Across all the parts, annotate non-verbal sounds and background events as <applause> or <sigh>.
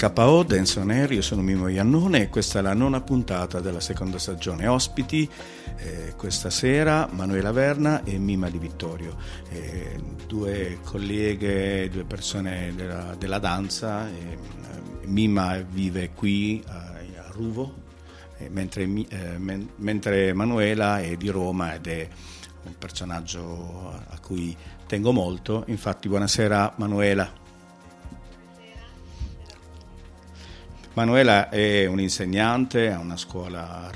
RKO, Dance on Air, io sono Mimo Iannone e questa è la nona puntata della seconda stagione. Ospiti eh, questa sera Manuela Verna e Mima Di Vittorio, eh, due colleghe, due persone della, della danza. Eh, Mima vive qui a, a Ruvo, mentre, eh, men, mentre Manuela è di Roma ed è un personaggio a cui tengo molto. Infatti, buonasera Manuela. Manuela è un'insegnante a una scuola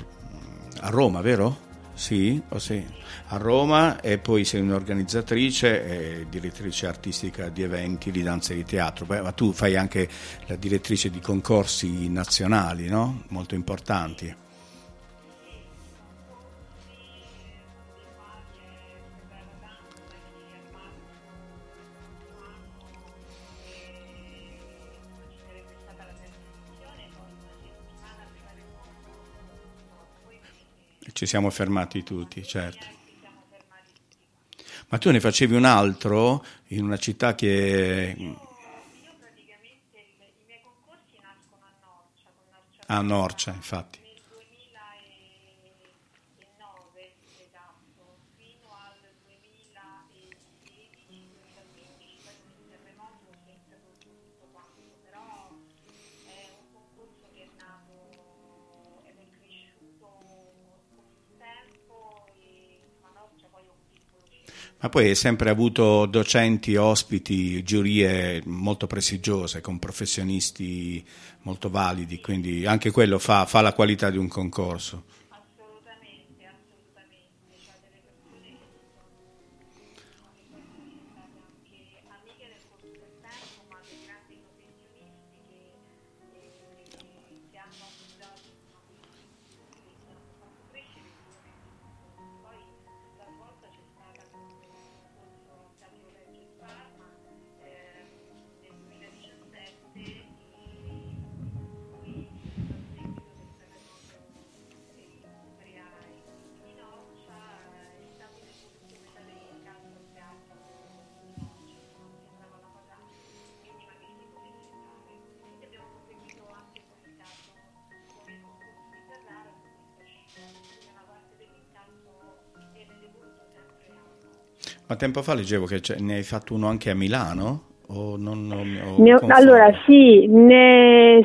a Roma, vero? Sì, oh sì, a Roma e poi sei un'organizzatrice e direttrice artistica di eventi di danza e di teatro. Beh, ma tu fai anche la direttrice di concorsi nazionali, no? Molto importanti. Ci siamo fermati tutti, certo. Ma tu ne facevi un altro in una città che... A Norcia, infatti. Poi hai sempre avuto docenti, ospiti, giurie molto prestigiose, con professionisti molto validi, quindi anche quello fa, fa la qualità di un concorso. Ma tempo fa leggevo che ne hai fatto uno anche a Milano? O non, o ho, allora sì, ne,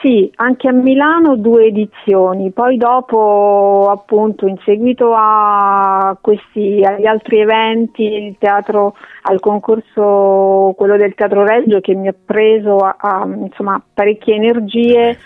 sì, anche a Milano due edizioni, poi dopo appunto in seguito a questi, agli altri eventi, il teatro, al concorso, quello del Teatro Reggio che mi ha preso a, a, insomma, parecchie energie.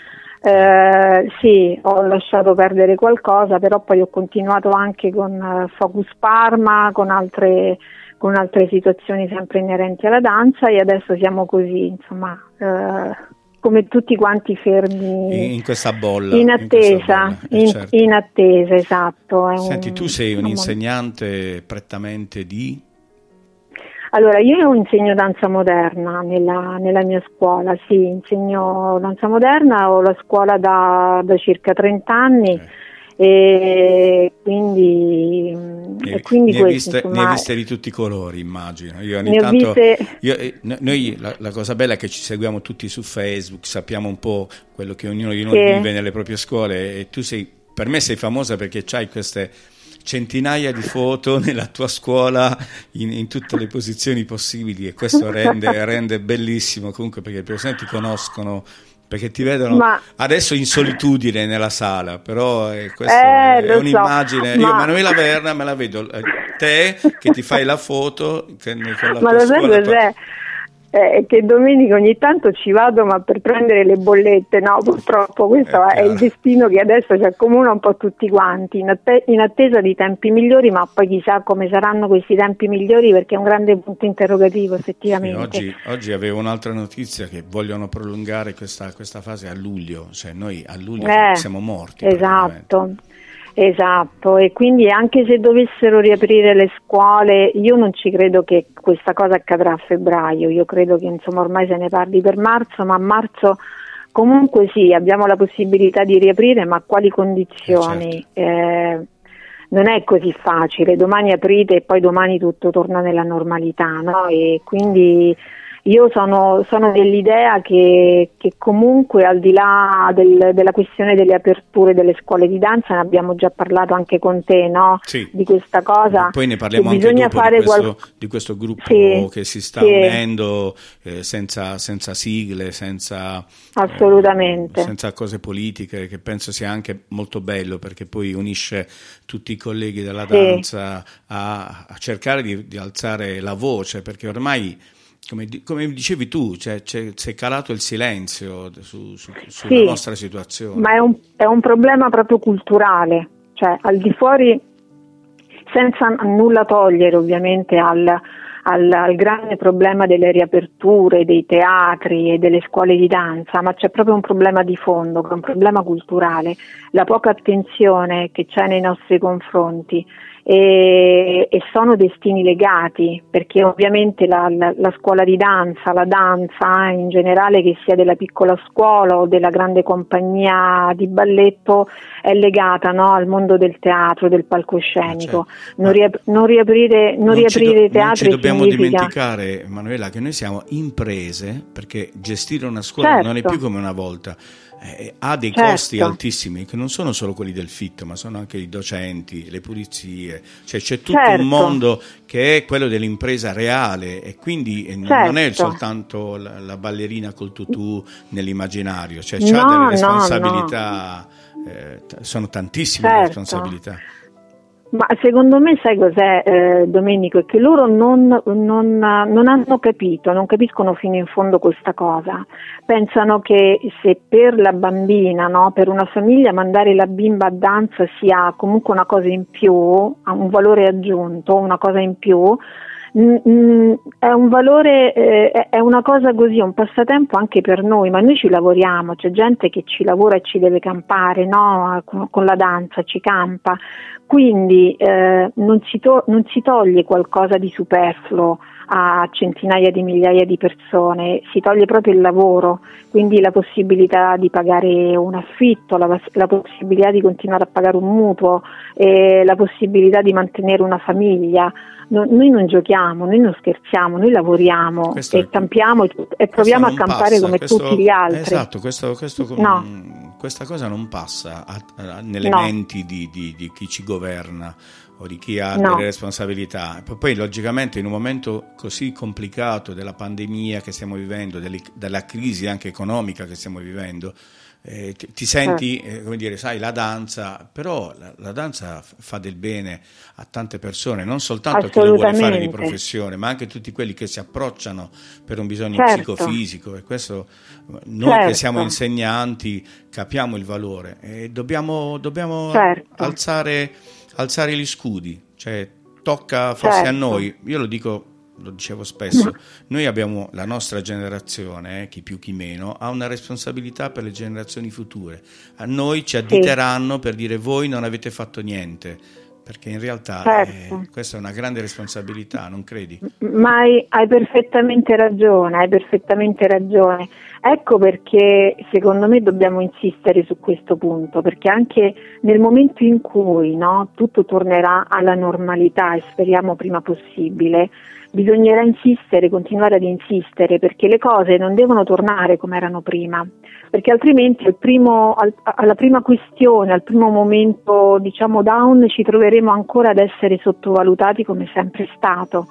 Eh, sì, ho lasciato perdere qualcosa, però poi ho continuato anche con uh, Focus Parma, con altre, con altre, situazioni sempre inerenti alla danza e adesso siamo così, insomma, uh, come tutti quanti fermi in questa bolla. In attesa, in, bolla, eh, in, certo. in attesa, esatto. Senti, un, tu sei un insegnante prettamente di allora, io insegno danza moderna nella, nella, mia scuola, sì, insegno danza moderna, ho la scuola da, da circa 30 anni. E quindi, ne, e quindi ne, questo, viste, insomma, ne hai viste di tutti i colori, immagino. Io ogni tanto, viste... io, eh, noi, la, la, cosa bella è che ci seguiamo tutti su Facebook, sappiamo un po' quello che ognuno di noi sì. vive nelle proprie scuole e tu sei, per me sei famosa perché hai queste centinaia di foto <laughs> nella tua scuola in, in tutte le posizioni possibili e questo rende, rende, bellissimo comunque perché le persone ti conoscono perché ti vedono Ma- adesso in solitudine nella sala, però eh, questa Eh, è lo so, un'immagine. Io, ma- Manuela Verna, me la vedo eh, te che ti fai la foto con la Ma tua lo sai scuola, tua- cos'è? Eh, che domenica ogni tanto ci vado ma per prendere le bollette, no purtroppo questo È è, il destino che adesso ci accomuna un po' tutti quanti, in, atte- in attesa di tempi migliori ma poi chissà come saranno questi tempi migliori perché è un grande punto interrogativo Sì, effettivamente. oggi, oggi avevo un'altra notizia che vogliono prolungare questa, questa fase a luglio, cioè noi a luglio Eh, siamo morti. Esatto, esatto, e quindi anche se dovessero riaprire le scuole, io non ci credo che questa cosa accadrà a febbraio, io credo che insomma ormai se ne parli per marzo, ma a marzo comunque sì, abbiamo la possibilità di riaprire, ma a quali condizioni? Eh, non è così facile, domani aprite e poi domani tutto torna nella normalità, no? E quindi io sono, sono dell'idea che, che comunque al di là del- della questione delle aperture delle scuole di danza, ne abbiamo già parlato anche con te, no? Sì. Di questa cosa. Poi ne parliamo che anche dopo fare di questo, qual- di questo gruppo Sì, che si sta sì. unendo eh, senza, senza sigle, senza, Assolutamente. eh, senza cose politiche, che penso sia anche molto bello perché poi unisce tutti i colleghi della danza a, a cercare di, di alzare la voce, perché ormai, come, come dicevi tu, cioè, c'è, si è calato il silenzio su- su- sulla Sì, nostra situazione. Ma è un, è un problema proprio culturale, cioè al di fuori, senza nulla togliere ovviamente al, al- al grande problema delle riaperture, dei teatri e delle scuole di danza, ma c'è proprio un problema di fondo, che è un problema culturale, la poca attenzione che c'è nei nostri confronti. E, e sono destini legati perché ovviamente la, la- la scuola di danza, la danza in generale che sia della piccola scuola o della grande compagnia di balletto è legata no, al mondo del teatro, del palcoscenico. certo. Non, riap- non riaprire, non ci riaprire do- i teatri non ci dobbiamo significa dimenticare, Manuela, che noi siamo imprese perché gestire una scuola Certo. non è più come una volta. Eh, ha dei Certo. costi altissimi che non sono solo quelli del fitto, ma sono anche i docenti, le pulizie, cioè c'è tutto Certo. un mondo che è quello dell'impresa reale e quindi eh, non- è Certo. soltanto la, la ballerina col tutù nell'immaginario, cioè No, no, delle no. responsabilità, eh, t- sono tantissime le Certo. responsabilità. Ma secondo me, sai cos'è, eh, Domenico? È che loro non, non, non hanno capito, non capiscono fino in fondo questa cosa. Pensano che se per la bambina, no, per una famiglia, mandare la bimba a danza sia comunque una cosa in più, ha un valore aggiunto, una cosa in più. È un valore, eh, è- è una cosa così, un passatempo anche per noi, ma noi ci lavoriamo, c'è gente che ci lavora e ci deve campare, no? con la danza ci campa, quindi eh, non, si to- non si toglie qualcosa di superfluo a centinaia di migliaia di persone, si toglie proprio il lavoro, quindi la possibilità di pagare un affitto, la, la possibilità di continuare a pagare un mutuo, eh, la possibilità di mantenere una famiglia. No- noi non giochiamo, noi non scherziamo, noi lavoriamo Questo e campiamo e, e proviamo a campare passa, come questo- tutti gli altri. Esatto, questo, questo- No. mh, questa cosa non passa a- a- nelle No. menti di, di- di chi ci governa o di chi ha No. delle responsabilità. Poi, logicamente, in un momento così complicato della pandemia che stiamo vivendo, della crisi anche economica che stiamo vivendo, eh, ti, ti senti, Certo. eh, come dire, sai, la danza, però la, la danza fa del bene a tante persone, non soltanto a chi lo vuole fare di professione, ma anche tutti quelli che si approcciano per un bisogno Certo. psicofisico e questo noi Certo. che siamo insegnanti capiamo il valore e dobbiamo, dobbiamo Certo. alzare, alzare gli scudi, cioè tocca forse a Certo. noi, io lo dico, lo dicevo spesso, noi abbiamo la nostra generazione, eh, chi più chi meno, ha una responsabilità per le generazioni future, a noi ci additeranno per dire voi non avete fatto niente. Perché in realtà Certo. eh, questa è una grande responsabilità, non credi? Ma hai, hai perfettamente ragione, hai perfettamente ragione. Ecco perché secondo me dobbiamo insistere su questo punto, perché anche nel momento in cui no, tutto tornerà alla normalità e speriamo prima possibile, bisognerà insistere, continuare ad insistere, perché le cose non devono tornare come erano prima, perché altrimenti al primo- al- alla prima questione, al primo momento diciamo down, ci troveremo ancora ad essere sottovalutati come sempre stato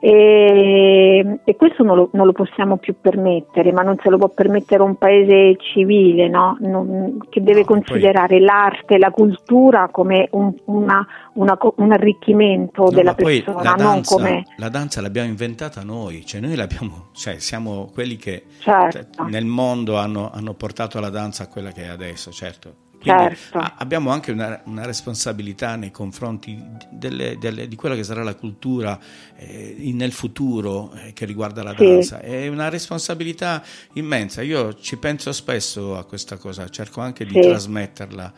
E, e questo non lo, non lo, possiamo più permettere, ma non se lo può permettere un paese civile no? non, che deve no, considerare poi... l'arte, la cultura come un, una, una, un arricchimento no, della persona, la danza, non come... La danza l'abbiamo inventata noi, cioè noi l'abbiamo, cioè siamo quelli che certo. nel mondo hanno, hanno portato la danza a quella che è adesso, certo. Quindi certo. abbiamo anche una, una, responsabilità nei confronti delle, delle, di quella che sarà la cultura eh, nel futuro eh, che riguarda la danza. Sì. È una responsabilità immensa. Io ci penso spesso a questa cosa, cerco anche di sì. trasmetterla.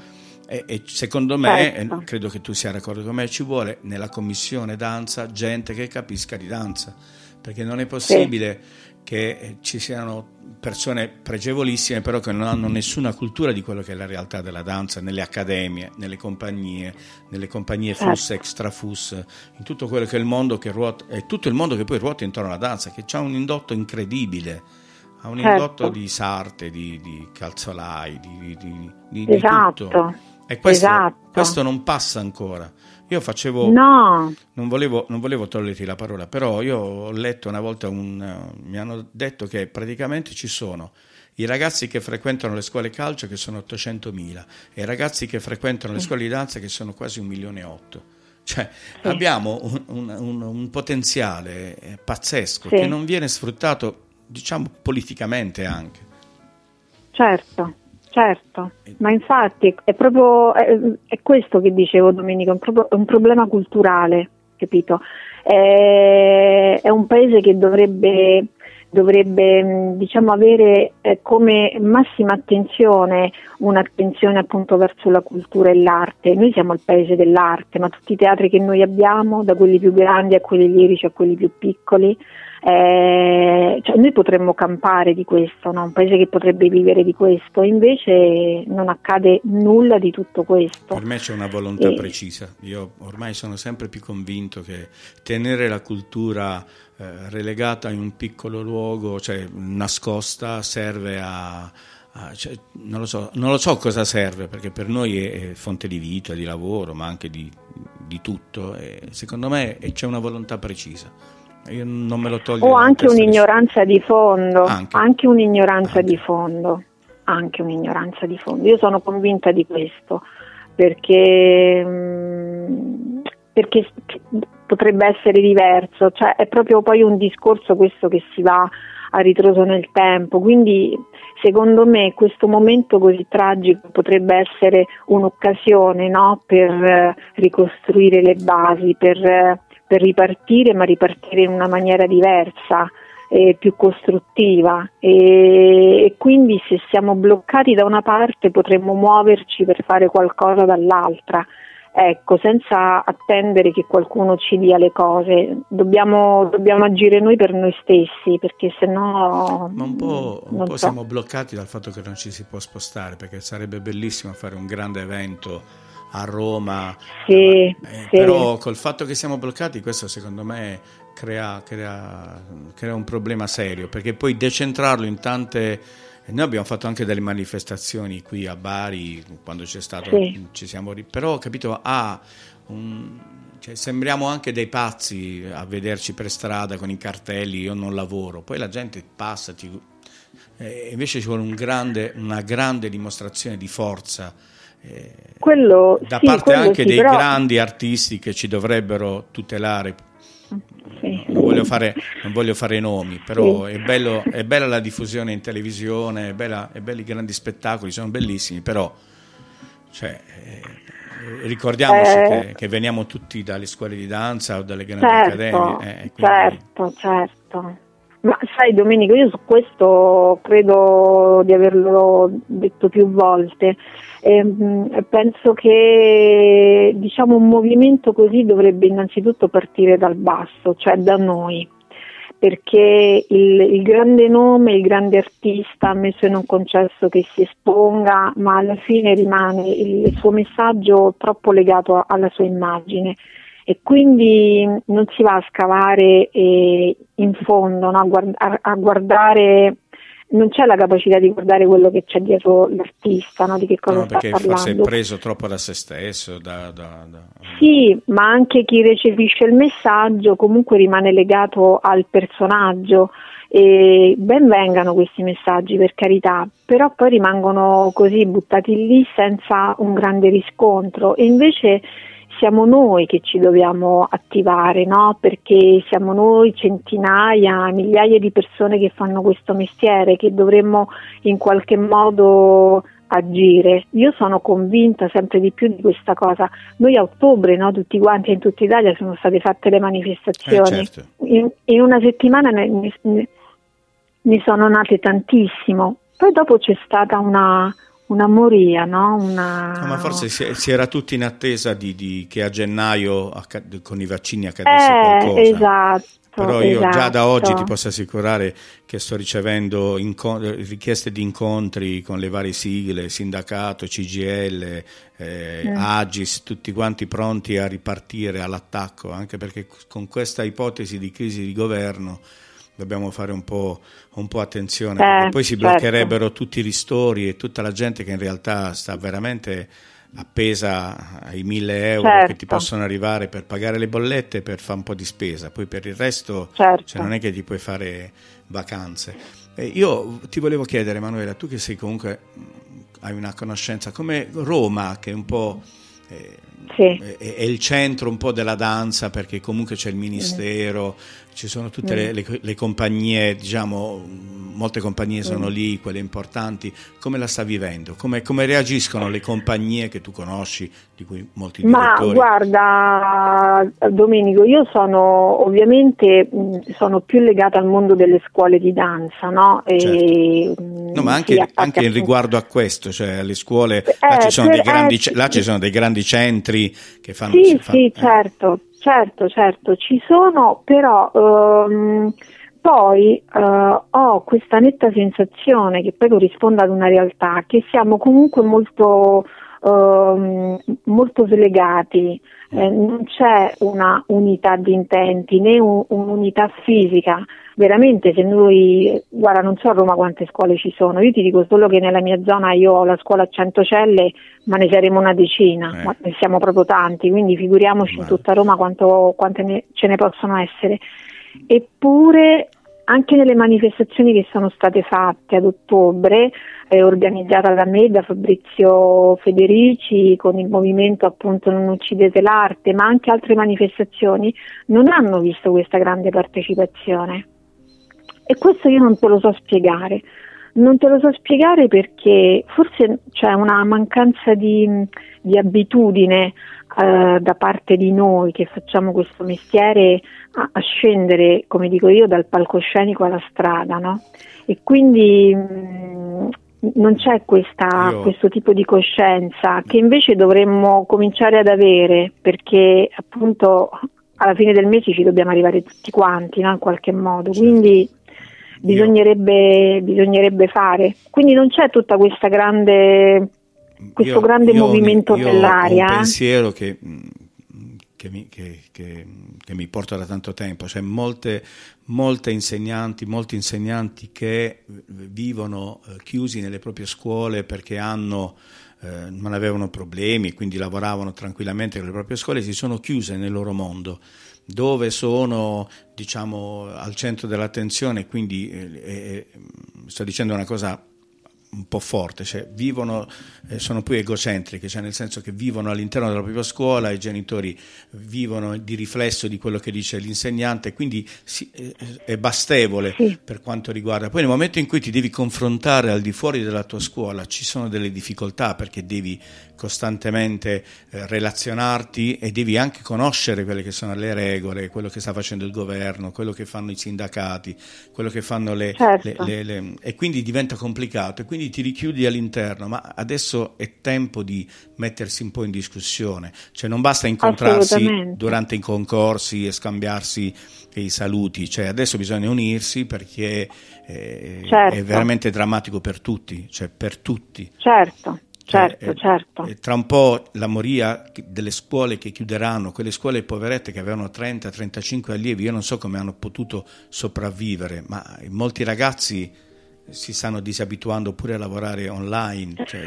E, e, secondo me, certo. credo che tu sia d'accordo con me, ci vuole nella commissione danza gente che capisca di danza, perché non è possibile sì che eh, ci siano persone pregevolissime però che non hanno nessuna cultura di quello che è la realtà della danza nelle accademie, nelle compagnie, nelle compagnie certo. FUS, extra FUS, in tutto quello che è il mondo che ruota, è tutto il mondo che poi ruota intorno alla danza, che ha un indotto incredibile, ha un certo. indotto di sarte, di, di calzolai, di, di, di, esatto. tutto. E questo, esatto. questo non passa ancora. Io facevo. No. Non volevo, non volevo, toglierti la parola, però io ho letto una volta un. mi hanno detto che praticamente ci sono i ragazzi che frequentano le scuole calcio che sono 800.000 e i ragazzi che frequentano le scuole di danza che sono quasi un milione e otto. Cioè, sì. abbiamo un, un, un, potenziale eh, pazzesco sì. che non viene sfruttato, diciamo, politicamente anche. Certo. Certo, ma infatti è proprio è, è questo che dicevo Domenico, è un, pro, è un problema culturale, capito? È, è, un paese che dovrebbe, dovrebbe diciamo, avere eh, come massima attenzione un'attenzione appunto verso la cultura e l'arte. Noi siamo il paese dell'arte, ma tutti i teatri che noi abbiamo, da quelli più grandi a quelli lirici a quelli più piccoli, eh, cioè noi potremmo campare di questo, no? un paese che potrebbe vivere di questo, invece non accade nulla di tutto questo. Per me c'è una volontà e... precisa, io ormai sono sempre più convinto che tenere la cultura eh, relegata in un piccolo luogo, cioè nascosta, serve a... cioè, non, lo so, non, lo so, cosa serve perché per noi è, è fonte di vita, di lavoro, ma anche di, di tutto. E secondo me c'è una volontà precisa. Io non me lo toglio. O anche un'ignoranza di fondo, anche, anche un'ignoranza anche. di fondo, anche un'ignoranza di fondo. Io sono convinta di questo perché, mm, perché potrebbe essere diverso, cioè è proprio poi un discorso questo che si va a ritroso nel tempo, quindi secondo me questo momento così tragico potrebbe essere un'occasione no? per eh, ricostruire le basi, per eh, per ripartire, ma ripartire in una maniera diversa, eh, più costruttiva e, e, quindi se siamo bloccati da una parte potremmo muoverci per fare qualcosa dall'altra. Ecco, senza attendere che qualcuno ci dia le cose, dobbiamo, dobbiamo agire noi per noi stessi, perché se no. Ma un po', un po so. siamo bloccati dal fatto che non ci si può spostare, perché sarebbe bellissimo fare un grande evento a Roma. Sì, eh, sì. Però col fatto che siamo bloccati, questo secondo me crea, crea, crea, un problema serio, perché poi decentrarlo in tante... Noi abbiamo fatto anche delle manifestazioni qui a Bari quando c'è stato, sì. ci siamo... Però, capito, ha un, cioè, sembriamo anche dei pazzi a vederci per strada con i cartelli, io non lavoro, poi la gente passa, ti, eh, invece ci vuole un grande, una grande dimostrazione di forza eh, quello, da sì, parte anche sì, dei però... grandi artisti che ci dovrebbero tutelare. Sì. Non, voglio fare, non, voglio fare, nomi, però è, bello, è, bella la diffusione in televisione, è, bella, è belli i grandi spettacoli, sono bellissimi, però cioè, eh, ricordiamoci eh, che, che, veniamo tutti dalle scuole di danza o dalle grandi certo, accademie. Eh, quindi... Certo, certo. Ma sai Domenico, io su questo credo di averlo detto più volte. Eh, penso che diciamo, un movimento così dovrebbe innanzitutto partire dal basso, cioè da noi, perché il, il grande nome, il grande artista messo in un concesso che si esponga, ma alla fine rimane il, il suo messaggio troppo legato alla sua immagine e quindi non si va a scavare eh, in fondo, no? a, guard- a, guardare non c'è la capacità di guardare quello che c'è dietro l'artista, no? di che cosa no, sta perché parlando. forse è preso troppo da se stesso. Da, da, da... Sì, ma anche chi recepisce il messaggio comunque rimane legato al personaggio. E ben vengano questi messaggi per carità, però poi rimangono così buttati lì senza un grande riscontro e invece siamo noi che ci dobbiamo attivare, no? perché siamo noi centinaia, migliaia di persone che fanno questo mestiere, che dovremmo in qualche modo agire. Io sono convinta sempre di più di questa cosa. Noi a ottobre, no, tutti quanti in tutta Italia sono state fatte le manifestazioni. Eh, certo. in, in, una settimana ne, ne, ne sono nate tantissimo. Poi dopo c'è stata una, una moria, no? Una... No, ma forse si, era tutti in attesa di, di che a gennaio con i vaccini accadesse eh, qualcosa. Esatto. Però io esatto. già da oggi ti posso assicurare che sto ricevendo inco- richieste di incontri con le varie sigle, sindacato, CGL, eh, mm. Agis, tutti quanti pronti a ripartire all'attacco, anche perché con questa ipotesi di crisi di governo dobbiamo fare un po', un po attenzione, eh, poi si certo. bloccherebbero tutti i ristori e tutta la gente che in realtà sta veramente appesa ai mille euro certo. che ti possono arrivare per pagare le bollette e per fare un po' di spesa, poi per il resto certo. cioè, non è che ti puoi fare vacanze. Eh, io ti volevo chiedere, Emanuela, tu che sei comunque hai una conoscenza come Roma, che è un po'... Eh, sì. è, è, il centro un po' della danza perché comunque c'è il ministero, mm. ci sono tutte mm. le, le, le, compagnie, diciamo, molte compagnie sono mm. lì, quelle importanti. Come la sta vivendo? Come, come, reagiscono le compagnie che tu conosci, di cui molti direttori? Ma guarda, Domenico, io sono ovviamente sono più legata al mondo delle scuole di danza, no? E, certo. no ma anche, sì, anche in riguardo a questo, cioè alle scuole, eh, là, ci per, grandi, eh, là ci sono dei grandi centri che fanno... Sì, fanno, sì, eh. certo, certo, certo, ci sono, però um, poi uh, ho questa netta sensazione che poi corrisponde ad una realtà, che siamo comunque molto, uh, molto slegati, eh, non c'è una unità di intenti né un, un'unità fisica veramente se noi, guarda non so a Roma quante scuole ci sono, io ti dico solo che nella mia zona io ho la scuola a Centocelle ma ne saremo una decina, Eh. ma ne siamo proprio tanti, quindi figuriamoci in Guarda. tutta Roma quanto, quante ne, ce ne possono essere. Eppure anche nelle manifestazioni che sono state fatte ad ottobre, eh, organizzata da me, da Fabrizio Federici, con il movimento appunto Non uccidete l'arte, ma anche altre manifestazioni, non hanno visto questa grande partecipazione. E questo io non te lo so spiegare. Non te lo so spiegare perché forse c'è una mancanza di, di abitudine eh, da parte di noi che facciamo questo mestiere a, a, scendere, come dico io, dal palcoscenico alla strada, no? E quindi mh, non c'è questa, Io- questo tipo di coscienza che invece dovremmo cominciare ad avere perché appunto alla fine del mese ci dobbiamo arrivare tutti quanti, no? In qualche modo. Certo. Quindi bisognerebbe, bisognerebbe fare. Quindi non c'è tutta questa grande questo Io- grande io ho movimento io ho nell'aria. un pensiero che, mh, che mi, che- che- che mi porta da tanto tempo, cioè molte, molte insegnanti, molti insegnanti che eh, vivono eh, chiusi nelle proprie scuole perché hanno, eh, non avevano problemi, quindi lavoravano tranquillamente con le proprie scuole, si sono chiuse nel loro mondo dove sono diciamo al centro dell'attenzione, quindi eh, eh, sto dicendo una cosa un po' forte, cioè vivono, eh, sono più egocentriche, cioè nel senso che vivono all'interno della propria scuola, i genitori vivono di riflesso di quello che dice l'insegnante, quindi eh, è bastevole Sì. per quanto riguarda. Poi nel momento in cui ti devi confrontare al di fuori della tua scuola ci sono delle difficoltà perché devi costantemente eh, relazionarti e devi anche conoscere quelle che sono le regole, quello che sta facendo il governo, quello che fanno i sindacati, quello che fanno le, Certo. le- le- le- e quindi diventa complicato e quindi ti richiudi all'interno, ma adesso è tempo di mettersi un po' in discussione, cioè non basta incontrarsi durante i concorsi e scambiarsi i saluti, cioè adesso bisogna unirsi perché eh, Certo. è veramente drammatico per tutti, cioè per tutti. Certo, Cioè, certo, eh, certo. eh, tra un po' la moria delle scuole che chiuderanno, quelle scuole poverette che avevano 30-35 allievi, io non so come hanno potuto sopravvivere, ma molti ragazzi si stanno disabituando pure a lavorare online. Cioè,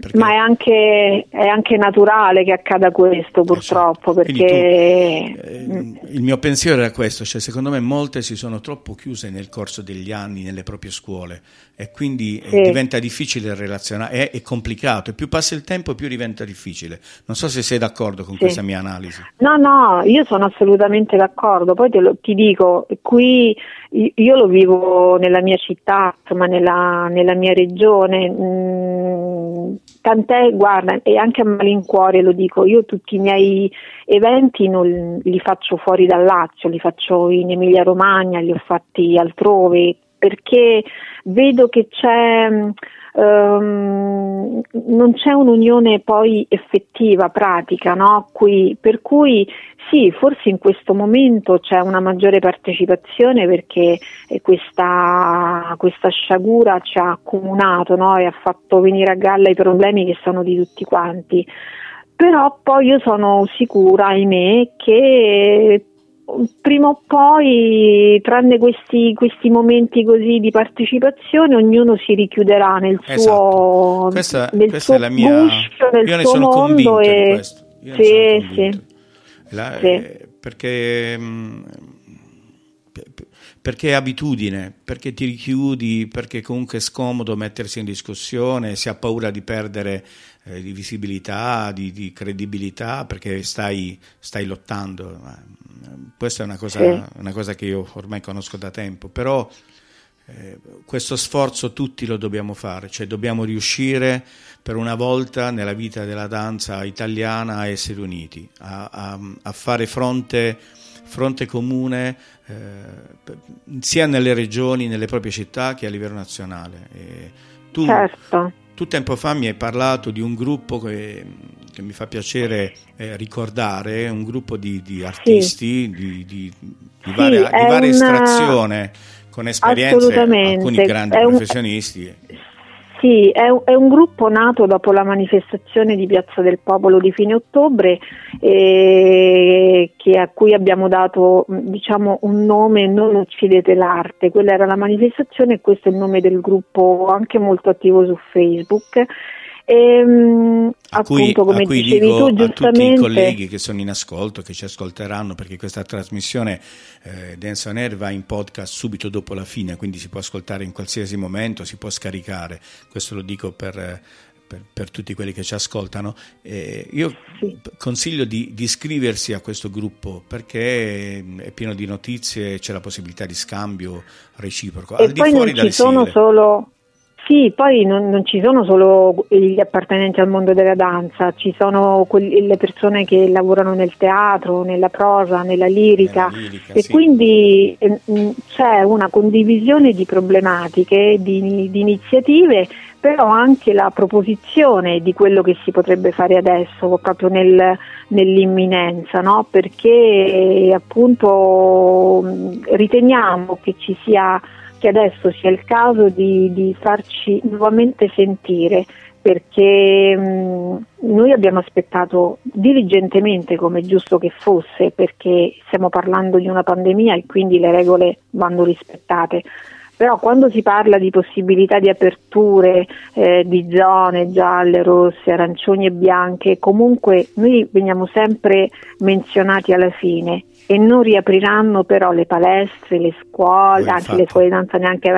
perché... Ma è anche, è anche, naturale che accada questo purtroppo. Certo. Perché... Tu, eh, il mio pensiero era questo, cioè, secondo me molte si sono troppo chiuse nel corso degli anni nelle proprie scuole e quindi eh, sì. diventa difficile relazionare, è, è, complicato e più passa il tempo più diventa difficile. Non so se sei d'accordo con sì. questa mia analisi. No, no, io sono assolutamente d'accordo, poi lo, ti dico, qui io lo vivo nella mia città, insomma nella, nella mia regione, mm, tant'è, guarda, e anche a malincuore lo dico, io tutti i miei eventi non li faccio fuori dal Lazio, li faccio in Emilia Romagna, li ho fatti altrove, perché vedo che c'è Um, non c'è un'unione poi effettiva, pratica, no? Qui, per cui sì, forse in questo momento c'è una maggiore partecipazione perché eh, questa, questa sciagura ci ha accomunato no? e ha fatto venire a galla i problemi che sono di tutti quanti. Però poi io sono sicura, ahimè, che prima o poi, tranne questi, questi, momenti così di partecipazione, ognuno si richiuderà nel esatto. suo, questa, nel questa suo è la mia... guscio, nel io ne sono mondo convinto e... di questo. Io sì, sì. La, sì. Eh, perché, mh, perché è abitudine, perché ti richiudi, perché comunque è scomodo mettersi in discussione, si ha paura di perdere eh, di visibilità, di, di, credibilità, perché stai, stai lottando. Questa è una cosa, sì. una cosa, che io ormai conosco da tempo, però eh, questo sforzo tutti lo dobbiamo fare, cioè dobbiamo riuscire per una volta nella vita della danza italiana a essere uniti, a, a, a fare fronte, fronte comune eh, sia nelle regioni, nelle proprie città che a livello nazionale. E tu, certo. tu tempo fa mi hai parlato di un gruppo che, che mi fa piacere eh, ricordare, un gruppo di, di artisti sì. di, di, di, varia, sì, varia una... estrazione con esperienze, alcuni grandi è professionisti. Un... Sì, è, è, un gruppo nato dopo la manifestazione di Piazza del Popolo di fine ottobre eh, a cui abbiamo dato diciamo, un nome Non uccidete l'arte, quella era la manifestazione e questo è il nome del gruppo anche molto attivo su Facebook ehm, a cui, appunto, come a cui dico tu, giustamente... a tutti i colleghi che sono in ascolto, che ci ascolteranno, perché questa trasmissione eh, Dance on Air va in podcast subito dopo la fine, quindi si può ascoltare in qualsiasi momento, si può scaricare. Questo lo dico per, per, per tutti quelli che ci ascoltano. Eh, io sì. consiglio di, di, iscriversi a questo gruppo perché è pieno di notizie, c'è la possibilità di scambio reciproco. E Al poi non ci sono solo sì, poi non, non, ci sono solo gli appartenenti al mondo della danza, ci sono quelli, le persone che lavorano nel teatro, nella prosa, nella lirica, nella lirica e sì. quindi eh, c'è una condivisione di problematiche, di, di, iniziative, però anche la proposizione di quello che si potrebbe fare adesso, proprio nel, nell'imminenza, no? perché appunto riteniamo che ci sia che adesso sia il caso di, di farci nuovamente sentire perché mh, noi abbiamo aspettato diligentemente come giusto che fosse perché stiamo parlando di una pandemia e quindi le regole vanno rispettate però quando si parla di possibilità di aperture eh, di zone gialle, rosse, arancioni e bianche, comunque noi veniamo sempre menzionati alla fine e non riapriranno però le palestre, le scuole, eh, anche le scuole di danza neanche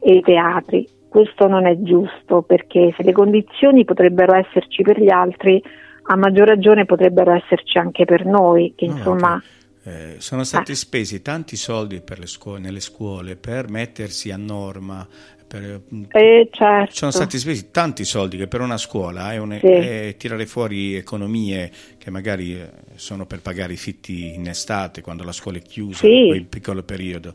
e i teatri. Questo non è giusto perché se le condizioni potrebbero esserci per gli altri, a maggior ragione potrebbero esserci anche per noi, che no, insomma... Eh, sono stati ah. spesi tanti soldi scuole, nelle scuole per mettersi a norma, per, eh, certo. Sono stati spesi tanti soldi che per una scuola è, un, sì. è, tirare fuori economie che magari eh, sono per pagare i fitti in estate quando la scuola è chiusa, sì. quel piccolo periodo.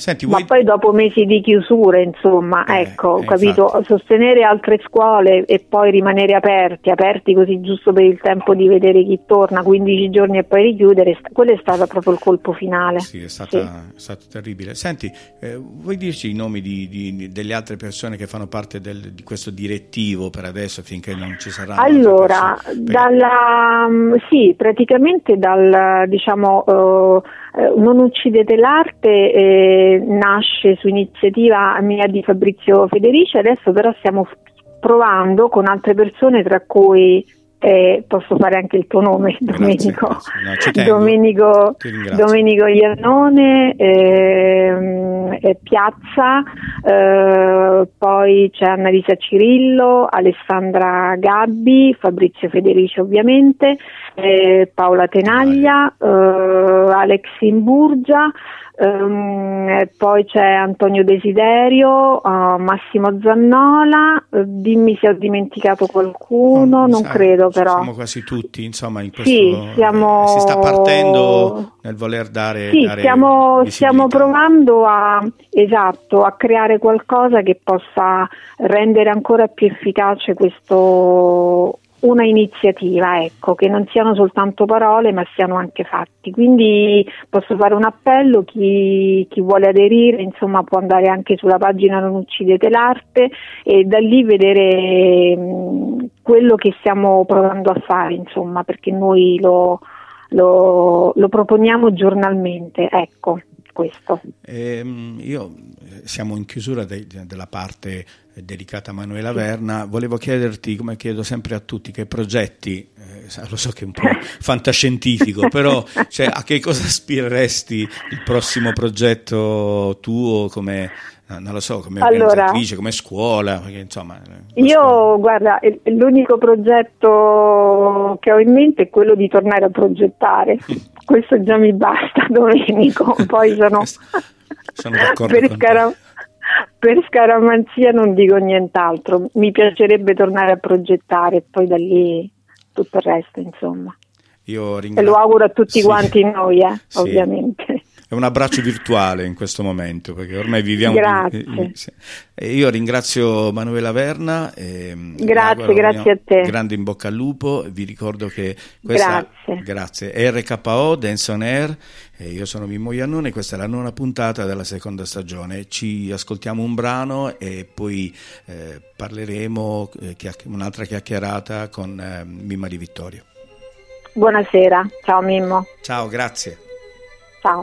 Senti, Ma poi dopo mesi di chiusura, insomma, eh, ecco, eh, capito, infatti. sostenere altre scuole e poi rimanere aperti, aperti così giusto per il tempo di vedere chi torna, 15 giorni e poi richiudere, quello è stato proprio il colpo finale. Sì, è, stata, sì. è stato terribile. Senti, eh, vuoi dirci i nomi di, di, delle altre persone che fanno parte del, di questo direttivo per adesso finché non ci saranno? Allora, dalla, mm, sì, praticamente dal, diciamo... Uh, Non uccidete l'arte eh, nasce su iniziativa mia di Fabrizio Federici, adesso però stiamo provando con altre persone tra cui eh, posso fare anche il tuo nome, Domenico, no, Domenico, Domenico Iannone, ehm, Piazza, eh, poi c'è Annalisa Cirillo, Alessandra Gabbi, Fabrizio Federici ovviamente, eh, Paola Tenaglia, eh, Alex Imburgia, Um, poi c'è Antonio Desiderio, uh, Massimo Zannola, uh, dimmi se ho dimenticato qualcuno, non sa, credo però. Siamo quasi tutti, insomma, in questo, sì, siamo... eh, si sta partendo nel voler dare... Sì, dare stiamo, stiamo, provando a, esatto, a creare qualcosa che possa rendere ancora più efficace questo una iniziativa, ecco, che non siano soltanto parole ma siano anche fatti. Quindi posso fare un appello, chi, chi vuole aderire insomma, può andare anche sulla pagina Non uccidete l'arte e da lì vedere mh, quello che stiamo provando a fare, insomma, perché noi lo, lo, lo proponiamo giornalmente. Ecco questo. Eh, io siamo in chiusura de, della parte dedicata a Manuela Verna, volevo chiederti, come chiedo sempre a tutti, che progetti, eh, lo so che è un po' <laughs> fantascientifico, però cioè, a che cosa aspireresti il prossimo progetto tuo come non lo so, come organizzatrice, come scuola, perché, insomma... Io, scuola. guarda, l'unico progetto che ho in mente è quello di tornare a progettare. Questo già mi basta, <laughs> Domenico. <laughs> Poi sono... sono d'accordo per, scara... per scaramanzia non dico nient'altro. Mi piacerebbe tornare a progettare e poi da lì tutto il resto, insomma. Io ringrazio... E lo auguro a tutti sì. quanti noi, eh, sì. ovviamente è un abbraccio virtuale in questo momento perché ormai viviamo grazie. Io ringrazio Manuela Verna grazie grazie a te. grande in bocca al lupo. Vi ricordo che questa grazie, grazie. RKO Dance on Air io sono Mimmo Iannone questa è la nona puntata della seconda stagione. Ci ascoltiamo un brano e poi eh, parleremo eh, chiacch- un'altra chiacchierata con eh, Mimma di Vittorio. Buonasera. Ciao Mimmo. Ciao grazie. Ciao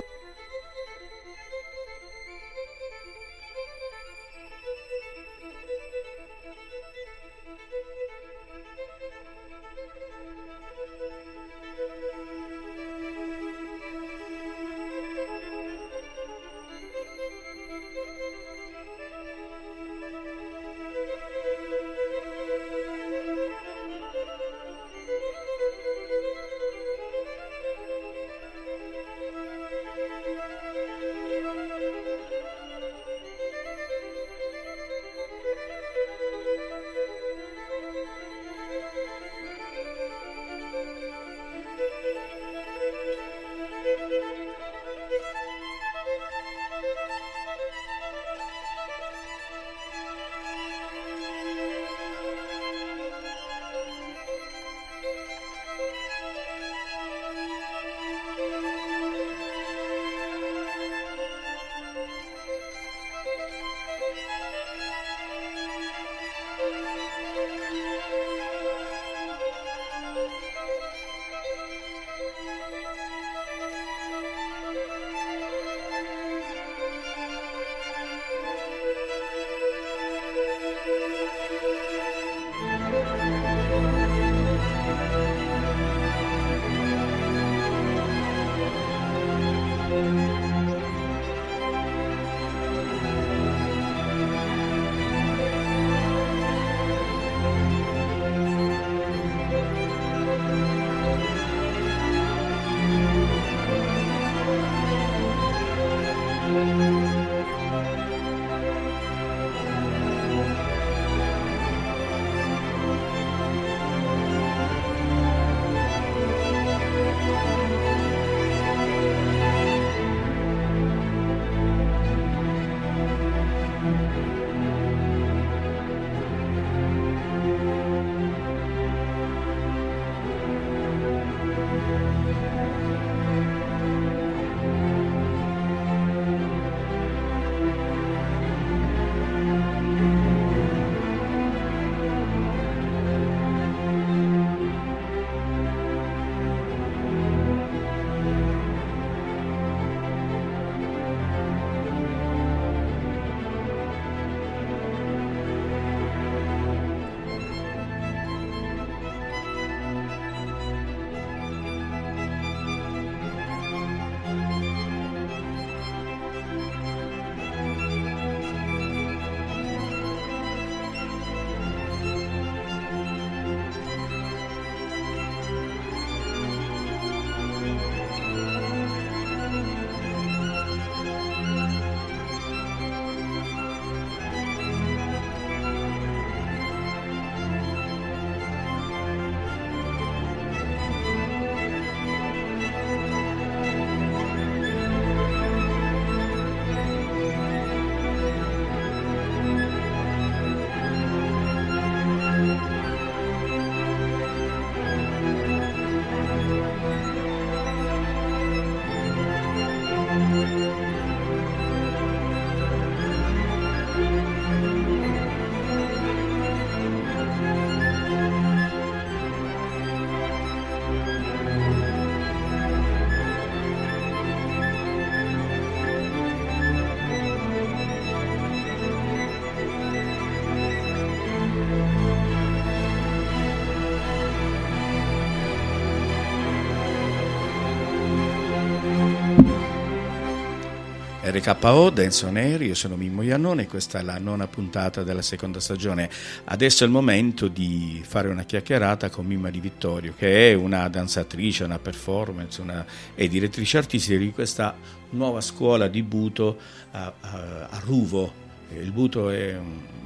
RKO, on Air, io sono Mimmo Iannone e questa è la nona puntata della seconda stagione. Adesso è il momento di fare una chiacchierata con Mimma Di Vittorio, che è una danzatrice, una performance, una, è direttrice artistica di questa nuova scuola di Buto a, a, a Ruvo. Il Buto è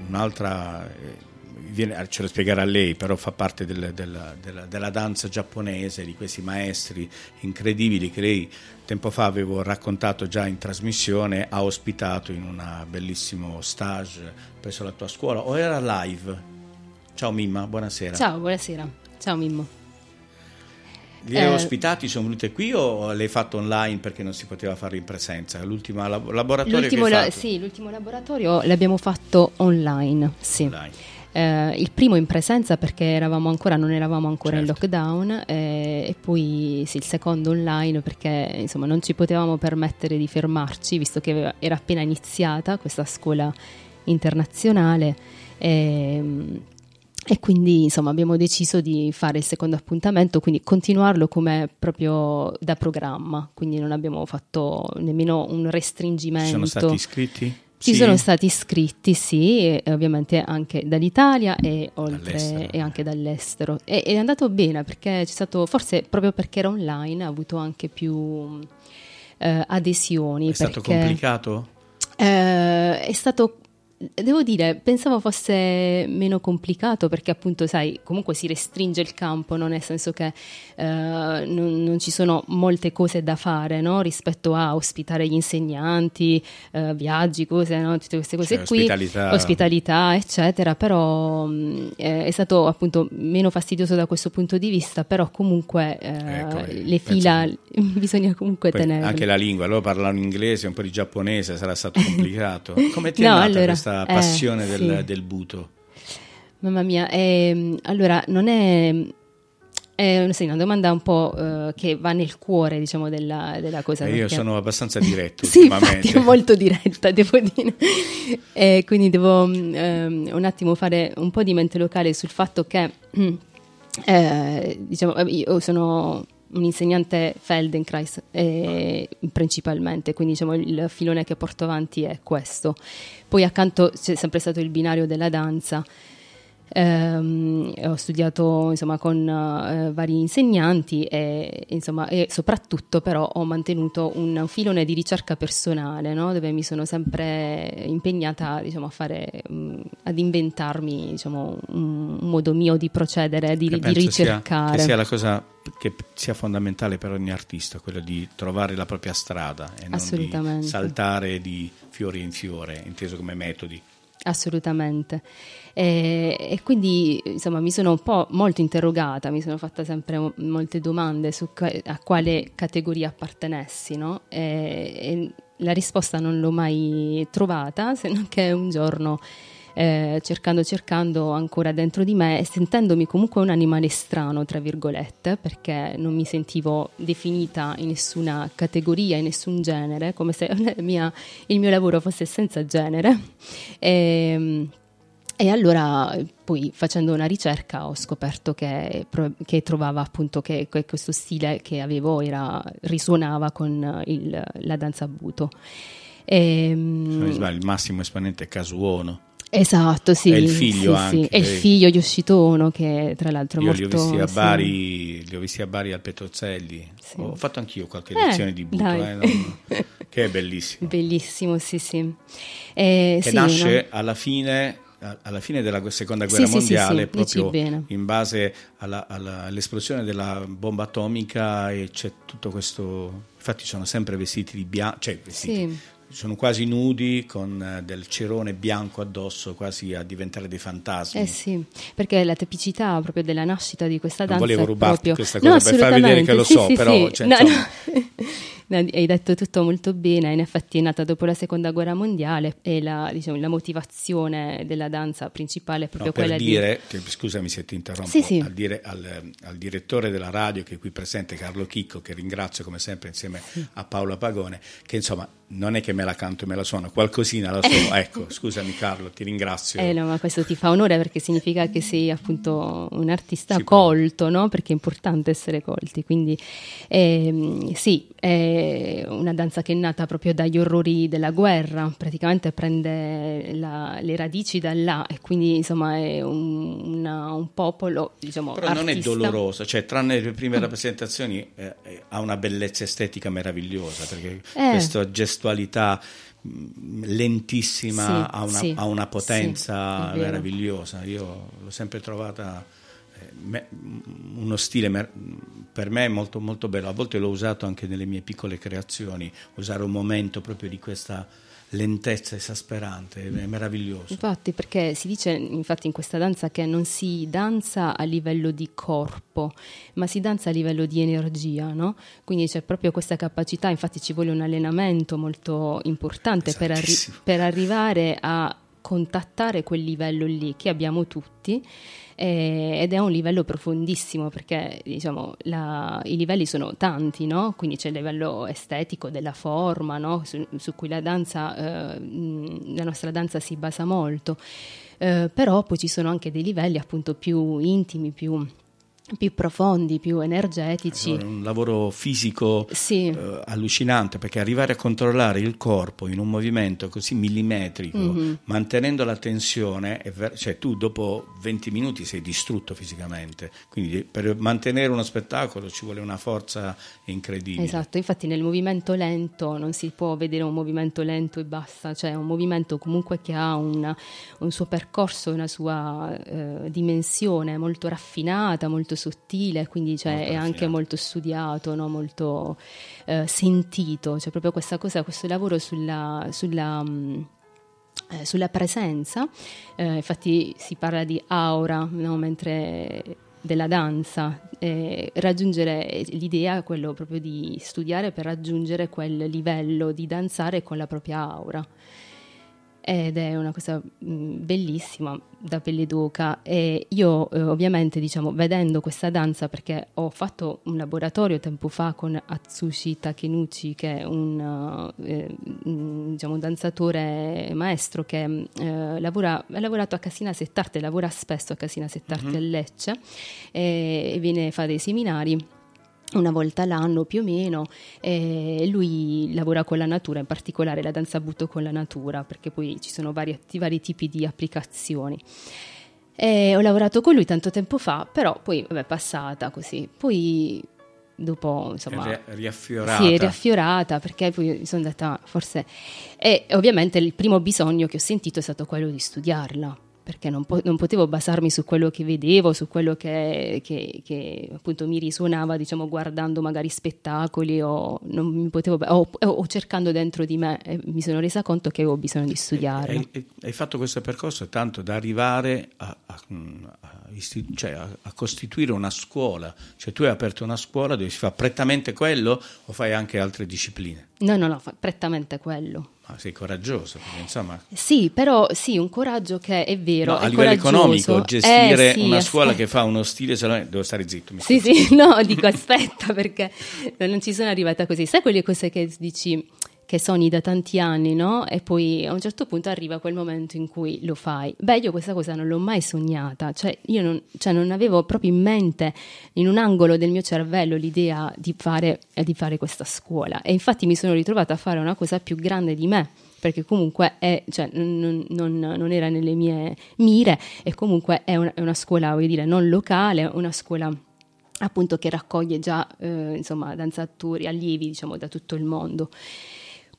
un'altra viene, ce lo spiegherà lei, però fa parte del, del, della, della, danza giapponese, di questi maestri incredibili che lei tempo fa avevo raccontato già in trasmissione, ha ospitato in un bellissimo stage presso la tua scuola, o era live? Ciao Mimma, buonasera. Ciao, buonasera. Ciao Mimmo. Li hai eh, ospitati, sono venute qui o l'hai fatto online perché non si poteva fare in presenza? L'ultimo laboratorio l'ultimo, la, sì, l'ultimo laboratorio l'abbiamo fatto online, sì. Online eh, il primo in presenza perché eravamo ancora, non eravamo ancora certo. in lockdown eh, e poi sì, il secondo online perché insomma non ci potevamo permettere di fermarci visto che era appena iniziata questa scuola internazionale e, e quindi insomma abbiamo deciso di fare il secondo appuntamento, quindi continuarlo come proprio da programma, quindi non abbiamo fatto nemmeno un restringimento. Sono stati iscritti? Ci sì. sono stati iscritti, sì, ovviamente anche dall'Italia e, oltre, e anche dall'estero. E, è andato bene perché c'è stato, forse proprio perché era online, ha avuto anche più eh, adesioni. È stato complicato? Eh, è stato devo dire, pensavo fosse meno complicato perché appunto, sai, comunque si restringe il campo, no? nel senso che eh, non, non, ci sono molte cose da fare no? rispetto a ospitare gli insegnanti, eh, viaggi, cose, no? tutte queste cose cioè, qui, ospitalità. ospitalità, eccetera, però mh, eh, è stato appunto meno fastidioso da questo punto di vista, però comunque eh, ecco, le fila <laughs> bisogna comunque tenere. Anche la lingua, loro parlano inglese, un po' di giapponese, sarà stato <laughs> complicato. Come ti è no, allora, questa questa passione eh, del, sì. del, buto? Mamma mia, eh, allora non è, è sì, una domanda un po' uh, che va nel cuore, diciamo, della, della cosa. Eh, io sono abbastanza diretto <laughs> sì, ultimamente. molto diretta, devo dire. e quindi devo um, un attimo fare un po' di mente locale sul fatto che, <clears throat> eh, diciamo, io sono un insegnante Feldenkrais eh, principalmente, quindi diciamo, il filone che porto avanti è questo. Poi accanto c'è sempre stato il binario della danza. Um, ho studiato insomma, con uh, vari insegnanti e, insomma, e, soprattutto però ho mantenuto un filone di ricerca personale no? dove mi sono sempre impegnata diciamo, a fare, um, ad inventarmi diciamo, un, un, modo mio di procedere, di, di ricercare. Sia, che sia la cosa che sia fondamentale per ogni artista, quello di trovare la propria strada e non di saltare di fiore in fiore, inteso come metodi. Assolutamente. E, e, quindi insomma mi sono un po' molto interrogata, mi sono fatta sempre molte domande su a quale categoria appartenessi, no? e, e la risposta non l'ho mai trovata, se non che un giorno eh, cercando, cercando ancora dentro di me e sentendomi comunque un animale strano, tra virgolette, perché non mi sentivo definita in nessuna categoria, in nessun genere, come se <laughs> mia, il mio lavoro fosse senza genere. E, ehm, e allora poi facendo una ricerca ho scoperto che, che trovava appunto che, che, questo stile che avevo era, risuonava con il, la danza buto. E, ehm, Se non mi sbaglio, il massimo esponente è Casuono. Esatto, sì. È il figlio sì, anche. Sì. È il figlio Yoshitono che tra l'altro è Io molto... Li ho, visti a Bari, li ho visti a Bari al Petrozzelli. Sì. Ho fatto anch'io qualche eh, lezione di Buto, eh, non... <laughs> che è bellissimo. Bellissimo, sì, sì. Eh, che nasce no? alla fine alla fine della seconda guerra sì, mondiale, sì, sì, proprio in base alla, alla, all'esplosione della bomba atomica e c'è tutto questo. Infatti, sono sempre vestiti di bianco, cioè vestiti, sono quasi nudi con eh, del cerone bianco addosso, quasi a diventare dei fantasmi. Eh sì, perché la tipicità proprio della nascita di questa danza. Non volevo rubarti proprio... questa cosa no, per far vedere che lo sì, so, sì, però. Sì. Cioè, no, <laughs> no. hai detto tutto molto bene, in effetti è nata dopo la seconda guerra mondiale e la, diciamo, la motivazione della danza principale è proprio no, per quella dire, di... Che, scusami se ti interrompo, sì, sì. Al, dire, al, al, direttore della radio che è qui presente, Carlo Chicco, che ringrazio come sempre insieme a Paola Pagone, che insomma non è che me la canto e me la suono, qualcosina la so. <laughs> ecco, scusami Carlo, ti ringrazio. Eh no, ma questo ti fa onore perché significa che sei appunto un artista sì, colto, no? Perché è importante essere colti. Quindi ehm, sì, è una danza che è nata proprio dagli orrori della guerra, praticamente prende la, le radici da là e quindi insomma è un, una, un popolo, diciamo, Però artista. non è dolorosa, cioè tranne le prime rappresentazioni eh, eh, ha una bellezza estetica meravigliosa perché eh. questa gestualità mm, lentissima Sì, ha, una, sì, ha una potenza sì, meravigliosa. Io l'ho sempre trovata eh, me- uno stile mer- per me molto, molto bello. A volte l'ho usato anche nelle mie piccole creazioni, usare un momento proprio di questa lentezza esasperante, è meraviglioso. Infatti, perché si dice infatti in questa danza che non si danza a livello di corpo, ma si danza a livello di energia, no? Quindi c'è proprio questa capacità, infatti ci vuole un allenamento molto importante per, arri- per arrivare a contattare quel livello lì che abbiamo tutti eh, ed è un livello profondissimo perché diciamo la- i livelli sono tanti, no? quindi c'è il livello estetico della forma no? su, su cui la danza, eh, la nostra danza si basa molto, Eh, però poi ci sono anche dei livelli appunto più intimi, più, più profondi, più energetici. È un lavoro fisico Sì. eh, allucinante perché arrivare a controllare il corpo in un movimento così millimetrico, Mhm. mantenendo la tensione, ver- cioè tu dopo 20 minuti sei distrutto fisicamente, quindi per mantenere uno spettacolo ci vuole una forza incredibile. Esatto, infatti nel movimento lento non si può vedere un movimento lento e basta, cioè un movimento comunque che ha una- un suo percorso, una sua eh, dimensione molto raffinata, molto sottile, quindi cioè, Molto è anche molto studiato, no? molto eh, sentito, c'è proprio questa cosa, questo lavoro sulla... sulla mh, eh, sulla presenza, eh, infatti si parla di aura, no? mentre della danza, eh, raggiungere l'idea è quello proprio di studiare per raggiungere quel livello di danzare con la propria aura. Ed è una cosa mh, bellissima da pelle d'oca. E io eh, ovviamente diciamo vedendo questa danza perché ho fatto un laboratorio tempo fa con Atsushi Takenuchi che è un, eh, un, diciamo, un danzatore maestro che eh, lavora, ha lavorato a Casina Settarte, lavora spesso a Casina Settarte a Lecce e, e viene a fare dei seminari una volta l'anno più o meno, e lui lavora con la natura, in particolare la danza butto con la natura, perché poi ci sono vari, vari tipi di applicazioni. E ho lavorato con lui tanto tempo fa, però poi vabbè, è passata così. Poi dopo, insomma, È ri- riaffiorata. sì, è riaffiorata perché poi sono andata forse e ovviamente il primo bisogno che ho sentito è stato quello di studiarla perché non, po- non potevo basarmi su quello che vedevo, su quello che, che- che, appunto mi risuonava, diciamo, guardando magari spettacoli o, non mi potevo, o, o cercando dentro di me e mi sono resa conto che avevo bisogno di studiarla. Hai, hai- hai fatto questo percorso tanto da arrivare a, a- a isti- cioè a- a costituire una scuola, cioè tu hai aperto una scuola dove si fa prettamente quello o fai anche altre discipline? No, no, no, fa prettamente quello. Ma sei coraggioso, perché insomma Sì, però sì, un coraggio che è vero. no, a livello coraggioso. economico gestire Eh, sì, una scuola aspetta. che fa uno stile solamente- devo stare zitto, Sì, sì, <laughs> no, dico aspetta perché non ci sono arrivata così. Sai quelle cose che dici che sogni da tanti anni, no? E poi a un certo punto arriva quel momento in cui lo fai. Beh, io questa cosa non l'ho mai sognata, cioè io non, cioè non avevo proprio in mente, in un angolo del mio cervello, l'idea di fare, di fare questa scuola. E infatti mi sono ritrovata a fare una cosa più grande di me perché comunque è, cioè, non, non- non era nelle mie mire e comunque è una, è una scuola, voglio dire, non locale, una scuola appunto che raccoglie già eh, insomma danzatori, allievi diciamo da tutto il mondo.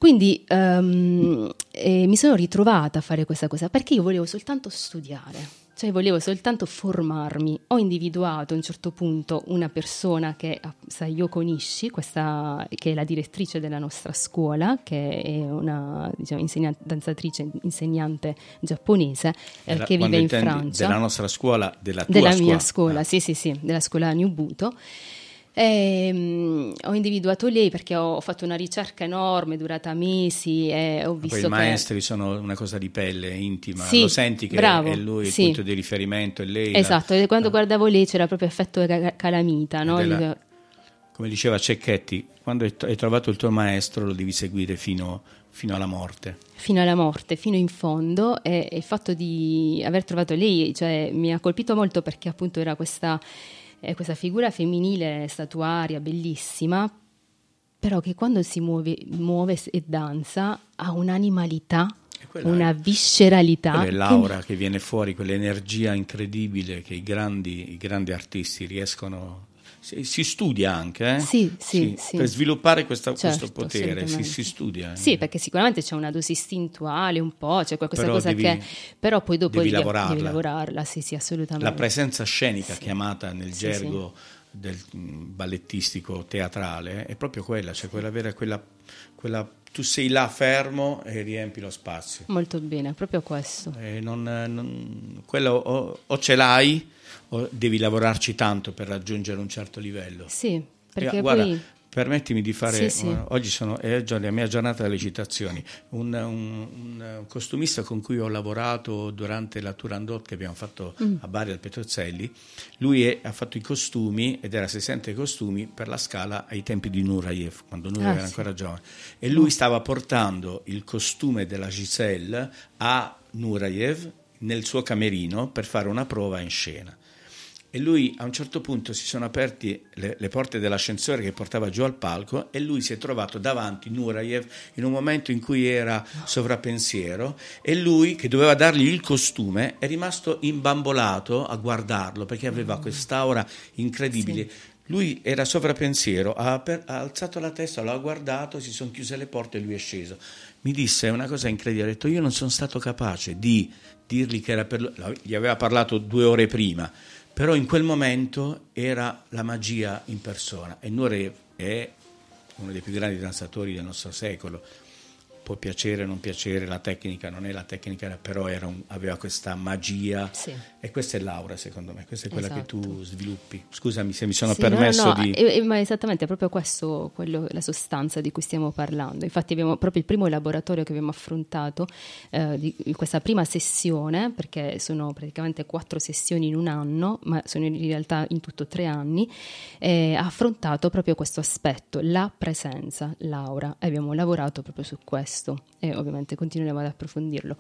Quindi ehm, eh, mi sono ritrovata a fare questa cosa perché io volevo soltanto studiare, cioè volevo soltanto formarmi. Ho individuato a un certo punto una persona che ah, Sayoko Nishi, questa, che è la direttrice della nostra scuola, che è una diciamo, insegna- danzatrice, insegnante giapponese eh, Della- che vive in Francia Della nostra scuola, della tua della scuola. mia scuola, Ah. sì, sì, sì, della scuola New Buto. E, mm, ho individuato lei perché ho fatto una ricerca enorme, durata mesi e ho Poi visto i che... maestri sono una cosa di pelle, intima, Sì, lo senti che bravo, è lui il sì. punto di riferimento, è lei. la- Esatto, e quando guardavo lei c'era proprio effetto ca- calamita, no? Della- come diceva Cecchetti, quando hai, hai trovato il tuo maestro lo devi seguire fino, fino alla morte. Fino alla morte, fino in fondo e, e il fatto di aver trovato lei cioè, mi ha colpito molto perché appunto era questa, eh, questa figura femminile statuaria bellissima, però che quando si muove, muove e danza ha un'animalità, una è, visceralità. Quella è l'aura che... che... viene fuori, quell'energia incredibile che i grandi, i grandi artisti riescono si, studia anche, eh? sì, sì, sì, per sviluppare questa, certo, questo potere, si, si, studia. Eh? Sì, perché sicuramente c'è una dosi istintuale un po', c'è questa però cosa devi, che... Però poi dopo devi, devi lavorarla. Devi lavorarla, sì, sì, assolutamente. La presenza scenica chiamata nel gergo del mm, ballettistico teatrale è proprio quella, cioè quella vera, quella, quella tu sei là fermo e riempi lo spazio. Molto bene, proprio questo. Non, non, quello o, o ce l'hai devi lavorarci tanto per raggiungere un certo livello? Sì, perché guarda, poi... Permettimi di fare, sì, sì. Oggi sono, è la mia giornata delle citazioni, un, un, un, costumista con cui ho lavorato durante la Turandot che abbiamo fatto mm. a Bari al Petrozzelli, lui è, ha fatto i costumi ed era assistente ai costumi per la scala ai tempi di Nurayev, quando Nurayev ah, era sì. ancora giovane, e lui stava portando il costume della Giselle a Nurayev nel suo camerino per fare una prova in scena e lui a un certo punto si sono aperti le, le, porte dell'ascensore che portava giù al palco e lui si è trovato davanti Nurayev in un momento in cui era sovrappensiero e lui che doveva dargli il costume è rimasto imbambolato a guardarlo perché aveva quest'aura incredibile. Sì. Lui era sovrappensiero, ha, per, ha alzato la testa, l'ha guardato, si sono chiuse le porte e lui è sceso. Mi disse una cosa incredibile, ha detto io non sono stato capace di dirgli che era per lui, gli aveva parlato due ore prima, però in quel momento era la magia in persona e Nureyev è uno dei più grandi danzatori del nostro secolo può piacere o non piacere, la tecnica non è la tecnica, però un, aveva questa magia sì. E questa è l'aura secondo me, questa è quella esatto. che tu esatto. sviluppi. Scusami se mi sono sì, permesso no, no, di... Eh, ma esattamente, è proprio questo, quello, la sostanza di cui stiamo parlando. Infatti abbiamo proprio il primo laboratorio che abbiamo affrontato, eh, di, questa prima sessione, perché sono praticamente quattro sessioni in un anno, ma sono in realtà in tutto tre anni, eh, ha affrontato proprio questo aspetto, la presenza, l'aura, e abbiamo lavorato proprio su questo e ovviamente continueremo ad approfondirlo.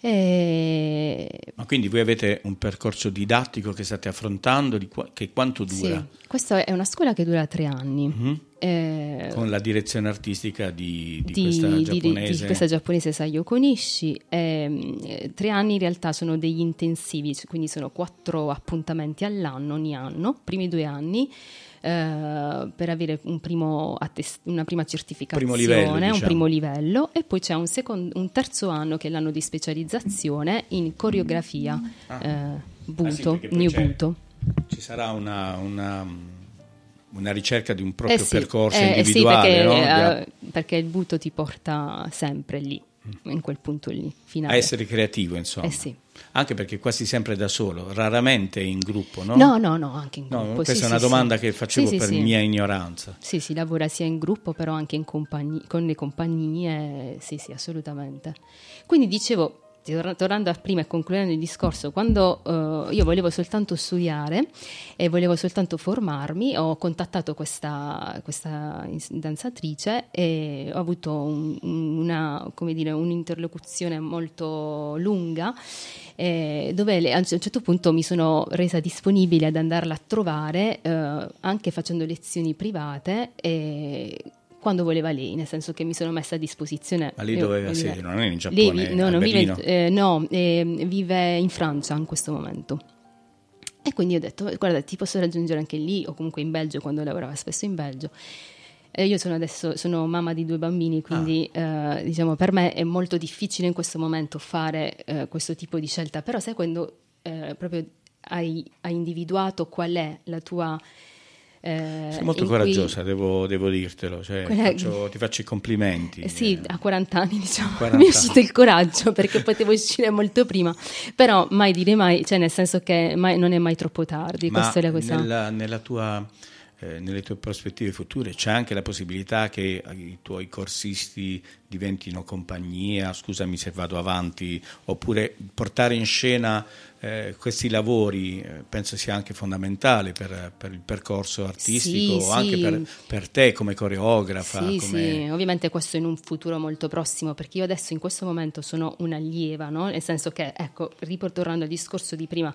E... Ma quindi voi avete un percorso didattico che state affrontando, qu- che quanto dura? Sì, questa è una scuola che dura tre anni. Mm-hmm. Eh, Con la direzione artistica di, di, di questa giapponese? Di, questa giapponese Sayo Konishi. Eh, tre anni in realtà sono degli intensivi, quindi sono quattro appuntamenti all'anno, ogni anno, primi due anni. Eh, per avere un attest- una prima certificazione, primo livello, diciamo. un primo livello, e poi c'è un, secondo, un, terzo anno che è l'anno di specializzazione in coreografia ah. eh, Buto, ah, sì, New Buto. Ci sarà una, una, una, ricerca di un proprio eh sì, percorso individuale, sì, perché, no? Eh, perché il Buto ti porta sempre lì in quel punto lì. Finale. A essere creativo, insomma. Eh sì. Anche perché quasi sempre da solo, raramente in gruppo, no? No, no, no, anche in gruppo. No, questa sì, è una domanda che facevo per mia ignoranza. Sì, si lavora sia in gruppo, però anche in compagni- con le compagnie, sì, sì, assolutamente. Quindi dicevo, tornando a prima e concludendo il discorso, quando uh, io volevo soltanto studiare e volevo soltanto formarmi, ho contattato questa, questa danzatrice e ho avuto un, una, dire, un'interlocuzione molto lunga eh, dove le, a un certo punto mi sono resa disponibile ad andarla a trovare uh, anche facendo lezioni private. E, quando voleva lei, nel senso che mi sono messa a disposizione. Ma lì dove sede? Non è in Giappone? Lei, no, non vive, eh, no eh, vive in Francia in questo momento. E quindi ho detto, guarda, ti posso raggiungere anche lì, o comunque in Belgio, quando lavorava spesso in Belgio. Io sono adesso sono mamma di due bambini, quindi ah. eh, diciamo, per me è molto difficile in questo momento fare eh, questo tipo di scelta, però sai quando eh, proprio hai, hai individuato qual è la tua eh, Sei molto coraggiosa, cui... devo, devo, dirtelo, cioè, Quella... faccio, ti faccio i complimenti. Eh sì, a 40 anni diciamo, 40 mi è uscito il coraggio perché potevo uscire molto prima, però mai dire mai, cioè nel senso che mai, non è mai troppo tardi. Ma è la cosa. Nella, nella tua, eh, nelle tue prospettive future c'è anche la possibilità che i tuoi corsisti diventino compagnia, scusami se vado avanti, oppure portare in scena eh, questi lavori eh, penso sia anche fondamentale per, per il percorso artistico, Sì, anche sì. per, per te come coreografa. Sì, come- sì, ovviamente questo in un futuro molto prossimo, perché io adesso in questo momento sono un'allieva, no? Nel senso che, ecco, ritornando al discorso di prima,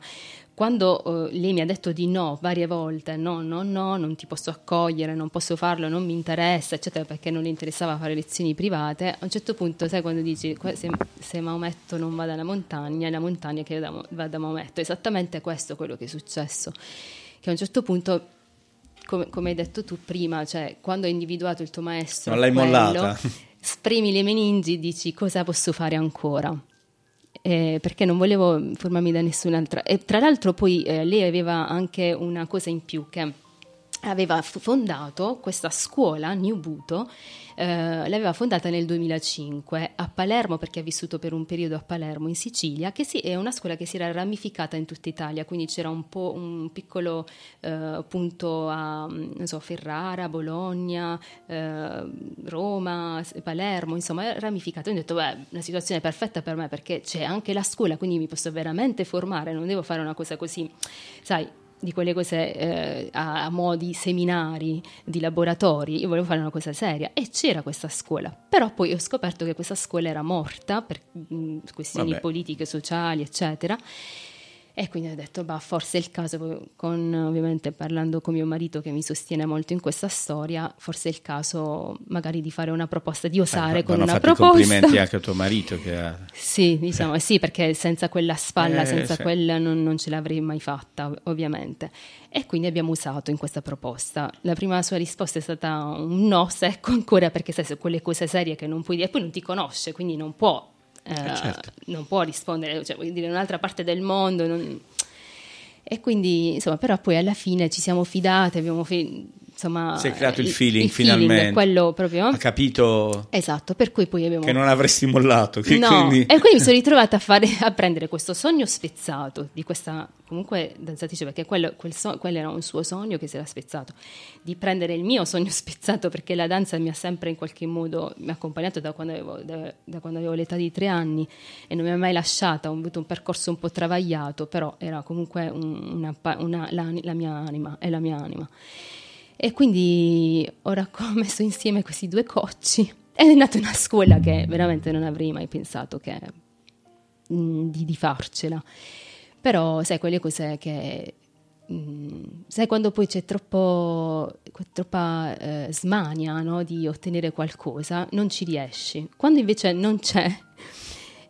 quando eh, lei mi ha detto di no varie volte, no, no, no, non ti posso accogliere, non posso farlo, non mi interessa, eccetera, perché non le interessava fare lezioni private, a un certo punto, sai quando dici "Que- se, se Maometto non va dalla montagna, è la montagna che va da, va da Maometto, esattamente questo è quello che è successo, che a un certo punto come, come hai detto tu prima, cioè quando hai individuato il tuo maestro, Non l'hai quello, mollata. <laughs> spremi le meningi, dici cosa posso fare ancora. Eh, perché non volevo formarmi da nessun'altra. E tra l'altro, poi eh, lei aveva anche una cosa in più che aveva fondato questa scuola, New Buto, eh, l'aveva fondata nel 2005 a Palermo perché ha vissuto per un periodo a Palermo in Sicilia, che sì, è una scuola che si era ramificata in tutta Italia, quindi c'era un po' un piccolo eh, punto a so, Ferrara, Bologna, eh, Roma, Palermo, insomma, ramificato. Quindi ho detto, beh, una situazione perfetta per me perché c'è anche la scuola, quindi mi posso veramente formare, non devo fare una cosa così, sai, di quelle cose eh, a, a mo' di seminari, di laboratori, io volevo fare una cosa seria e c'era questa scuola, però poi ho scoperto che questa scuola era morta per mh, questioni Vabbè. politiche, sociali, eccetera. E quindi ho detto, bah, forse è il caso, con ovviamente parlando con mio marito che mi sostiene molto in questa storia, forse è il caso magari di fare una proposta, di osare Eh, con una proposta. complimenti anche a tuo <laughs> marito che ha... Sì, diciamo sì, perché senza quella spalla, Eh, senza sì. quella non, non ce l'avrei mai fatta, ov- ovviamente. E quindi abbiamo usato in questa proposta. La prima sua risposta è stata un no secco ancora, perché sai, su quelle cose serie che non puoi dire, e poi non ti conosce, quindi non può, eh, certo. non può rispondere, cioè vuol dire in un'altra parte del mondo. non- E quindi, insomma, però poi alla fine ci siamo fidate, abbiamo fi- insomma... Si è creato il il- feeling, il feeling, finalmente. quello proprio... Ha capito Esatto, per cui poi abbiamo... che non avresti mollato. Che No, quindi... e quindi mi sono ritrovata a, fare, a prendere questo sogno spezzato di questa comunque danzatrice, perché quello, quel so- quello era un suo sogno che si era spezzato, di prendere il mio sogno <laughs> spezzato perché la danza mi ha sempre in qualche modo mi ha accompagnato da quando avevo, da- da quando avevo l'età di tre anni e non mi ha mai lasciata, ho avuto un percorso un po' travagliato, però era comunque un- una, una- la, la mia anima, è la mia anima. E quindi ora ho messo insieme questi due cocci ed è nata una scuola che veramente non avrei mai pensato che, mm, di, di farcela. Però, sai, quelle cose che... mm, sai, quando poi c'è troppo, troppa eh, smania no, di ottenere qualcosa, non ci riesci. Quando invece non c'è,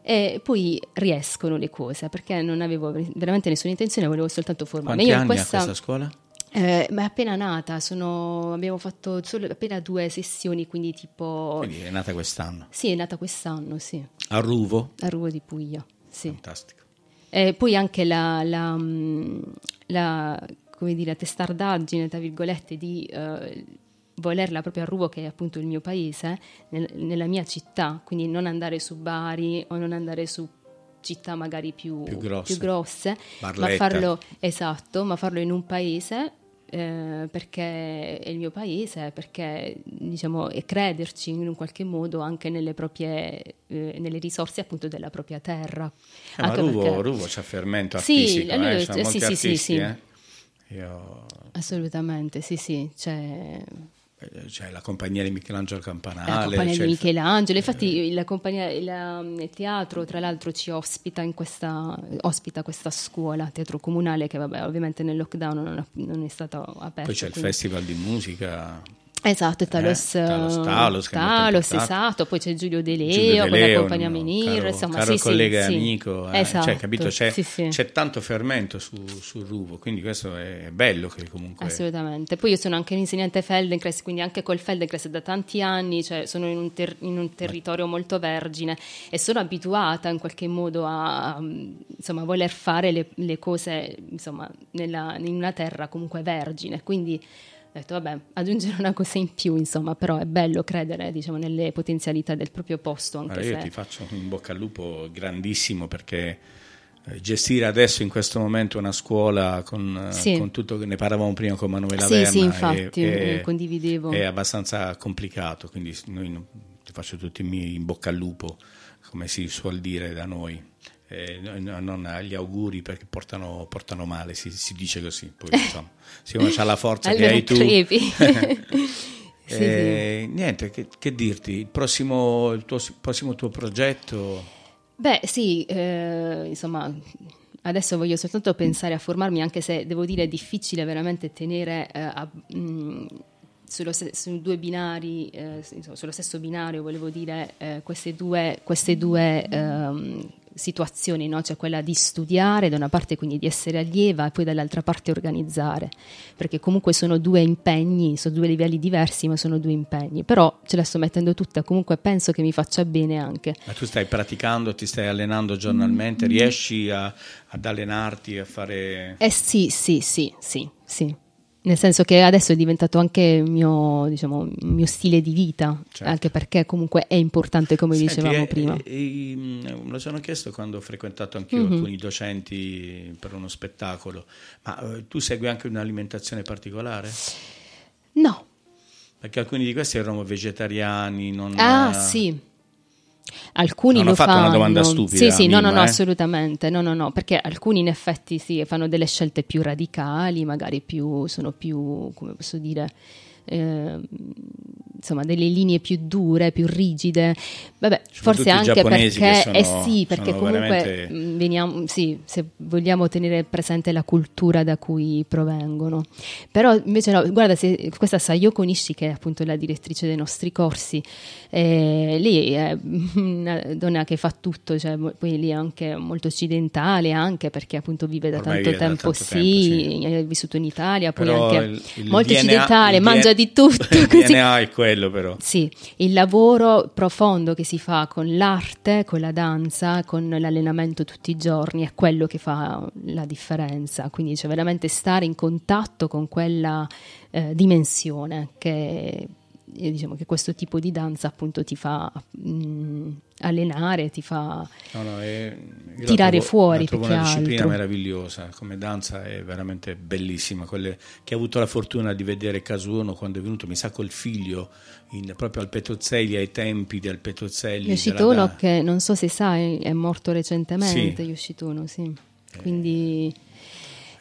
e poi riescono le cose, perché non avevo veramente nessuna intenzione, volevo soltanto formarmi. Quanti Io in anni questa- ha questa scuola? Eh, ma è appena nata, sono- abbiamo fatto solo appena due sessioni, quindi tipo... Quindi è nata quest'anno. Sì, è nata quest'anno, sì, A Ruvo? a Ruvo di Puglia, sì. Fantastico. E poi anche la, la, mm, la, come dire, testardaggine, tra virgolette, di eh, volerla proprio a Ruvo, che è appunto il mio paese, nel- nella mia città, quindi non andare su Bari o non andare su città magari più, Più grosse. grosse, ma farlo, esatto, ma farlo in un paese eh, perché è il mio paese, perché diciamo, e crederci in un qualche modo anche nelle proprie eh, nelle risorse appunto della propria terra. Eh, ma Ruvo, perché- Ruvo c'ha fermento Sì, lui- eh, sì, sì, sì, artisti, sì. eh. Io, Assolutamente, sì, sì, c'è eh, c'è la compagnia di Michelangelo la Campanale, compagnia c'è di il- Michelangelo, infatti la compagnia, la- il teatro tra l'altro ci ospita in questa, ospita questa scuola, teatro comunale che vabbè ovviamente nel lockdown non, non è stato aperto. poi c'è il quindi- festival di musica. Esatto, Talos, Eh, Talos, eh, Talos, Talos, importante. esatto, poi c'è Giulio De Leo, Giulio De con la Leo, compagnia Menir, caro, insomma, caro sì, collega sì. amico, eh, Esatto, cioè, capito? C'è, sì, sì. c'è tanto fermento su, su Ruvo, quindi questo è bello che comunque... Assolutamente. Poi io sono anche un insegnante Feldenkrais, quindi anche col Feldenkrais da tanti anni, cioè sono in un, ter- in un territorio molto vergine e sono abituata in qualche modo a, a, insomma, voler fare le, le cose insomma, nella- in una terra comunque vergine. Quindi ho detto, vabbè, aggiungere una cosa in più, insomma, però è bello credere diciamo, nelle potenzialità del proprio posto. Anche Allora, io se... ti faccio un bocca al lupo grandissimo perché eh, gestire adesso in questo momento una scuola con, eh, Sì. con tutto, ne parlavamo prima con Manuela Sì, Verna, sì, è- infatti, è, eh, condividevo. è abbastanza complicato, quindi noi ti faccio tutti i miei in bocca al lupo, come si suol dire da noi. Eh, no- non gli auguri perché portano, portano male, si, si dice così. Poi, insomma, se uno ha la forza <laughs> che hai tu. <laughs> Sì, Eh, Niente, che, che dirti? Il prossimo, il tuo, prossimo tuo progetto? Beh, sì, eh, insomma, adesso voglio soltanto pensare a formarmi, anche se devo dire è difficile veramente tenere eh, a- mh, se- su due binari, eh, insomma, sullo stesso binario, volevo dire, eh, queste due, queste due ehm, situazioni, no? Cioè quella di studiare da una parte, quindi di essere allieva, e poi dall'altra parte organizzare, perché comunque sono due impegni, sono due livelli diversi, ma sono due impegni. Però ce la sto mettendo tutta, comunque penso che mi faccia bene anche. Ma tu stai praticando, ti stai allenando Mm, giornalmente, riesci a- ad allenarti, a fare... Eh sì, sì, sì, sì, sì. Nel senso che adesso è diventato anche il mio, diciamo, mio stile di vita, Certo. anche perché comunque è importante, come Senti, dicevamo eh, prima. eh, eh, me lo sono chiesto quando ho frequentato anch'io Mhm. alcuni docenti per uno spettacolo, ma eh, tu segui anche un'alimentazione particolare? No, Perché alcuni di questi erano vegetariani, non... ah eh, sì. Alcuni Non lo ho fatto fanno. una domanda stupida, Sì, sì, no, no, no, eh. assolutamente. No, no, no, perché alcuni in effetti sì, fanno delle scelte più radicali, magari più sono più, come posso dire, eh, insomma, delle linee più dure, più rigide. Vabbè, forse anche perché sono- eh sì, perché comunque veramente- mh, veniamo, sì, se vogliamo tenere presente la cultura da cui provengono. Però invece no, guarda, se, questa Sayoko Nishi che è appunto la direttrice dei nostri corsi, eh, lei è una donna che fa tutto, cioè, poi lì è anche molto occidentale, anche perché appunto vive da Ormai tanto vive da tempo, tanto sì, tempo, sì. è vissuto in Italia, poi Però anche il- il molto DNA occidentale, il mangia di tutto. Il così. DNA è quello però. Sì, il lavoro profondo che si fa con l'arte, con la danza, con l'allenamento tutti i giorni è quello che fa la differenza. Quindi c'è veramente stare in contatto con quella eh, dimensione che diciamo che questo tipo di danza appunto ti fa mh, allenare, ti fa No, no, è- Tirare trovo- fuori, più una disciplina altro. meravigliosa, come danza è veramente bellissima. Quelle che ho avuto la fortuna di vedere Casuono quando è venuto, mi sa, col figlio in- proprio al Petozzelli, ai tempi del Petozzelli. della Yoshitono da- che non so se sai è morto recentemente, Sì. Yoshitono, sì. Quindi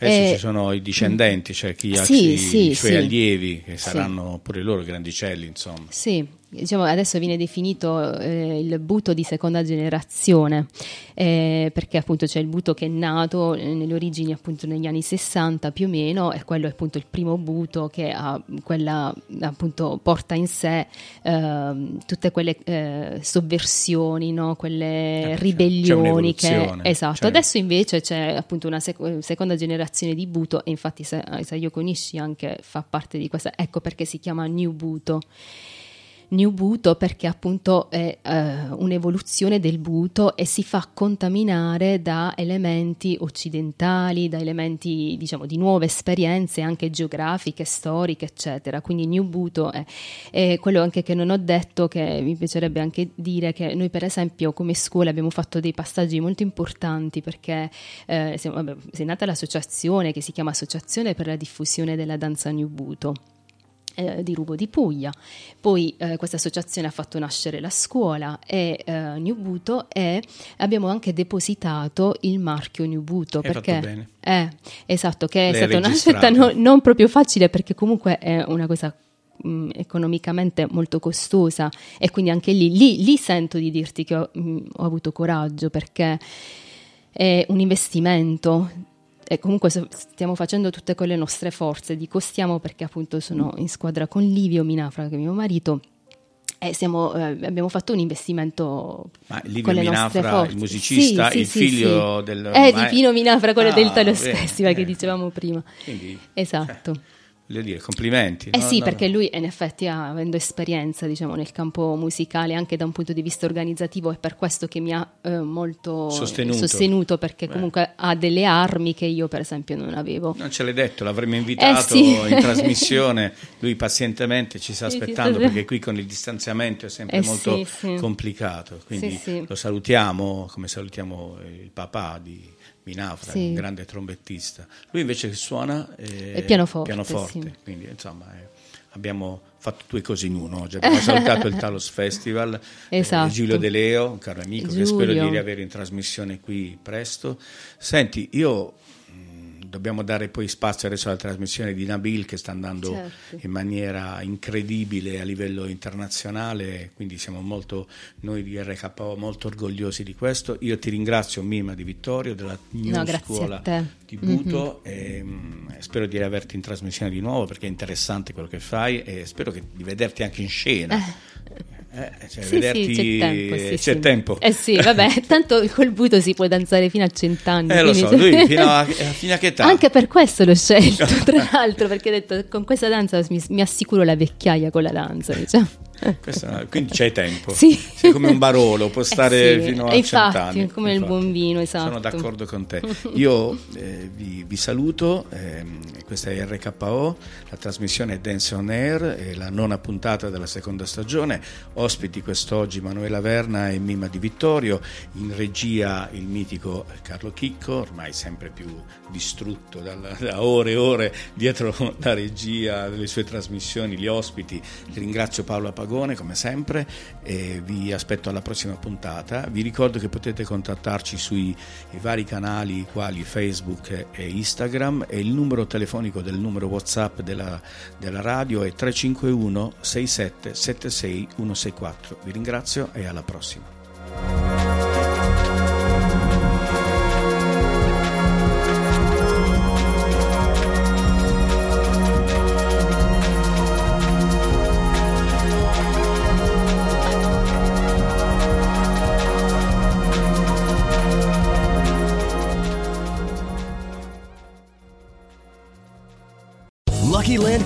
Adesso eh, ci sono i discendenti, cioè chi ha sì, i, sì, i suoi sì. allievi, che saranno pure loro grandicelli, insomma. Sì, diciamo adesso viene definito eh, il buto di seconda generazione, eh, perché appunto c'è il buto che è nato eh, nelle origini appunto negli anni 60 più o meno, e quello è appunto il primo buto che ha quella appunto porta in sé ehm, tutte quelle eh, sovversioni, no? quelle Eh, c'è ribellioni che esatto. cioè- Adesso invece c'è appunto una sec- seconda generazione di buto e infatti Sa- Sayoko Nishi anche fa parte di questa, ecco perché si chiama New Buto. New Buto perché appunto è eh, un'evoluzione del Buto e si fa contaminare da elementi occidentali, da elementi diciamo di nuove esperienze anche geografiche, storiche, eccetera. Quindi New Buto è, è quello anche che non ho detto, che mi piacerebbe anche dire che noi per esempio come scuola abbiamo fatto dei passaggi molto importanti perché eh, siamo- è nata l'associazione che si chiama Associazione per la diffusione della danza New Buto eh, di Rubo di Puglia. Poi eh, questa associazione ha fatto nascere la scuola e eh, New Buto e abbiamo anche depositato il marchio New Buto Hai perché bene. eh, esatto che è stata una scelta no- non proprio facile perché comunque è una cosa mh, economicamente molto costosa e quindi anche lì, lì, lì sento di dirti che ho, mh, ho avuto coraggio perché è un investimento e comunque stiamo facendo tutte con le nostre forze, dico stiamo perché appunto sono in squadra con Livio Minafra che è mio marito e siamo, eh, abbiamo fatto un investimento Ma Livio con le nostre Minafra, forze. il musicista, Sì, sì, il sì, figlio del... Eh, di Pino Minafra, quello Ah, del bene, Festival che eh. dicevamo prima. Quindi, Esatto. cioè, voglio dire, complimenti. Eh no? sì, No, perché no. lui in effetti ha, avendo esperienza diciamo, nel campo musicale anche da un punto di vista organizzativo è per questo che mi ha eh, molto Sostenuto. sostenuto, perché Beh. comunque ha delle armi che io per esempio non avevo. Non ce l'hai detto, l'avremmo invitato Eh, sì. in trasmissione, lui pazientemente ci sta aspettando perché qui con il distanziamento è sempre Eh, molto sì, sì. complicato, quindi lo salutiamo come salutiamo il papà di Minafra, Sì. un grande trombettista. Lui invece suona eh, pianoforte, pianoforte, sì. quindi insomma è abbiamo fatto due cose in uno oggi. Abbiamo salutato il Talos <laughs> Festival, Esatto. eh, Giulio De Leo, un caro amico, che Giulio. spero di riavere in trasmissione qui presto. Senti, io dobbiamo dare poi spazio adesso alla trasmissione di Nabil che sta andando Certo. in maniera incredibile a livello internazionale, quindi siamo molto, noi di RKO, molto orgogliosi di questo. Io ti ringrazio Mima di Vittorio, della New No, Scuola di Buto e mh, spero di riaverti in trasmissione di nuovo perché è interessante quello che fai e spero che- di vederti anche in scena. Eh, cioè, Sì, vederti- sì, c'è tempo. sì, c'è sì. tempo. Eh sì, vabbè, <laughs> tanto col buto si può danzare fino a cent'anni. Eh, lo so, lui <laughs> fino a, fino a che età? Anche per questo l'ho scelto, <laughs> tra l'altro, perché ho detto con questa danza mi, mi assicuro la vecchiaia con la danza, diciamo. Questa- quindi c'è tempo. Sì. Sei come un barolo, può Eh stare sì, fino a infatti, cent'anni. come il buon vino, esatto. Sono d'accordo con te. <laughs> Io eh, vi, vi saluto, ehm, questa è RKO, la trasmissione è Dance on Air, è la nona puntata della seconda stagione, ospiti quest'oggi Manuela Verna e Mima Di Vittorio, in regia il mitico Carlo Chicco, ormai sempre più distrutto dalla- da ore e ore dietro la regia delle sue trasmissioni, gli ospiti. Ringrazio Paola Pagone come sempre e vi aspetto alla prossima puntata. Vi ricordo che potete contattarci sui vari canali quali Facebook e Instagram e il numero telefonico del numero WhatsApp della, della radio è 351 67 76 164. Vi ringrazio e alla prossima.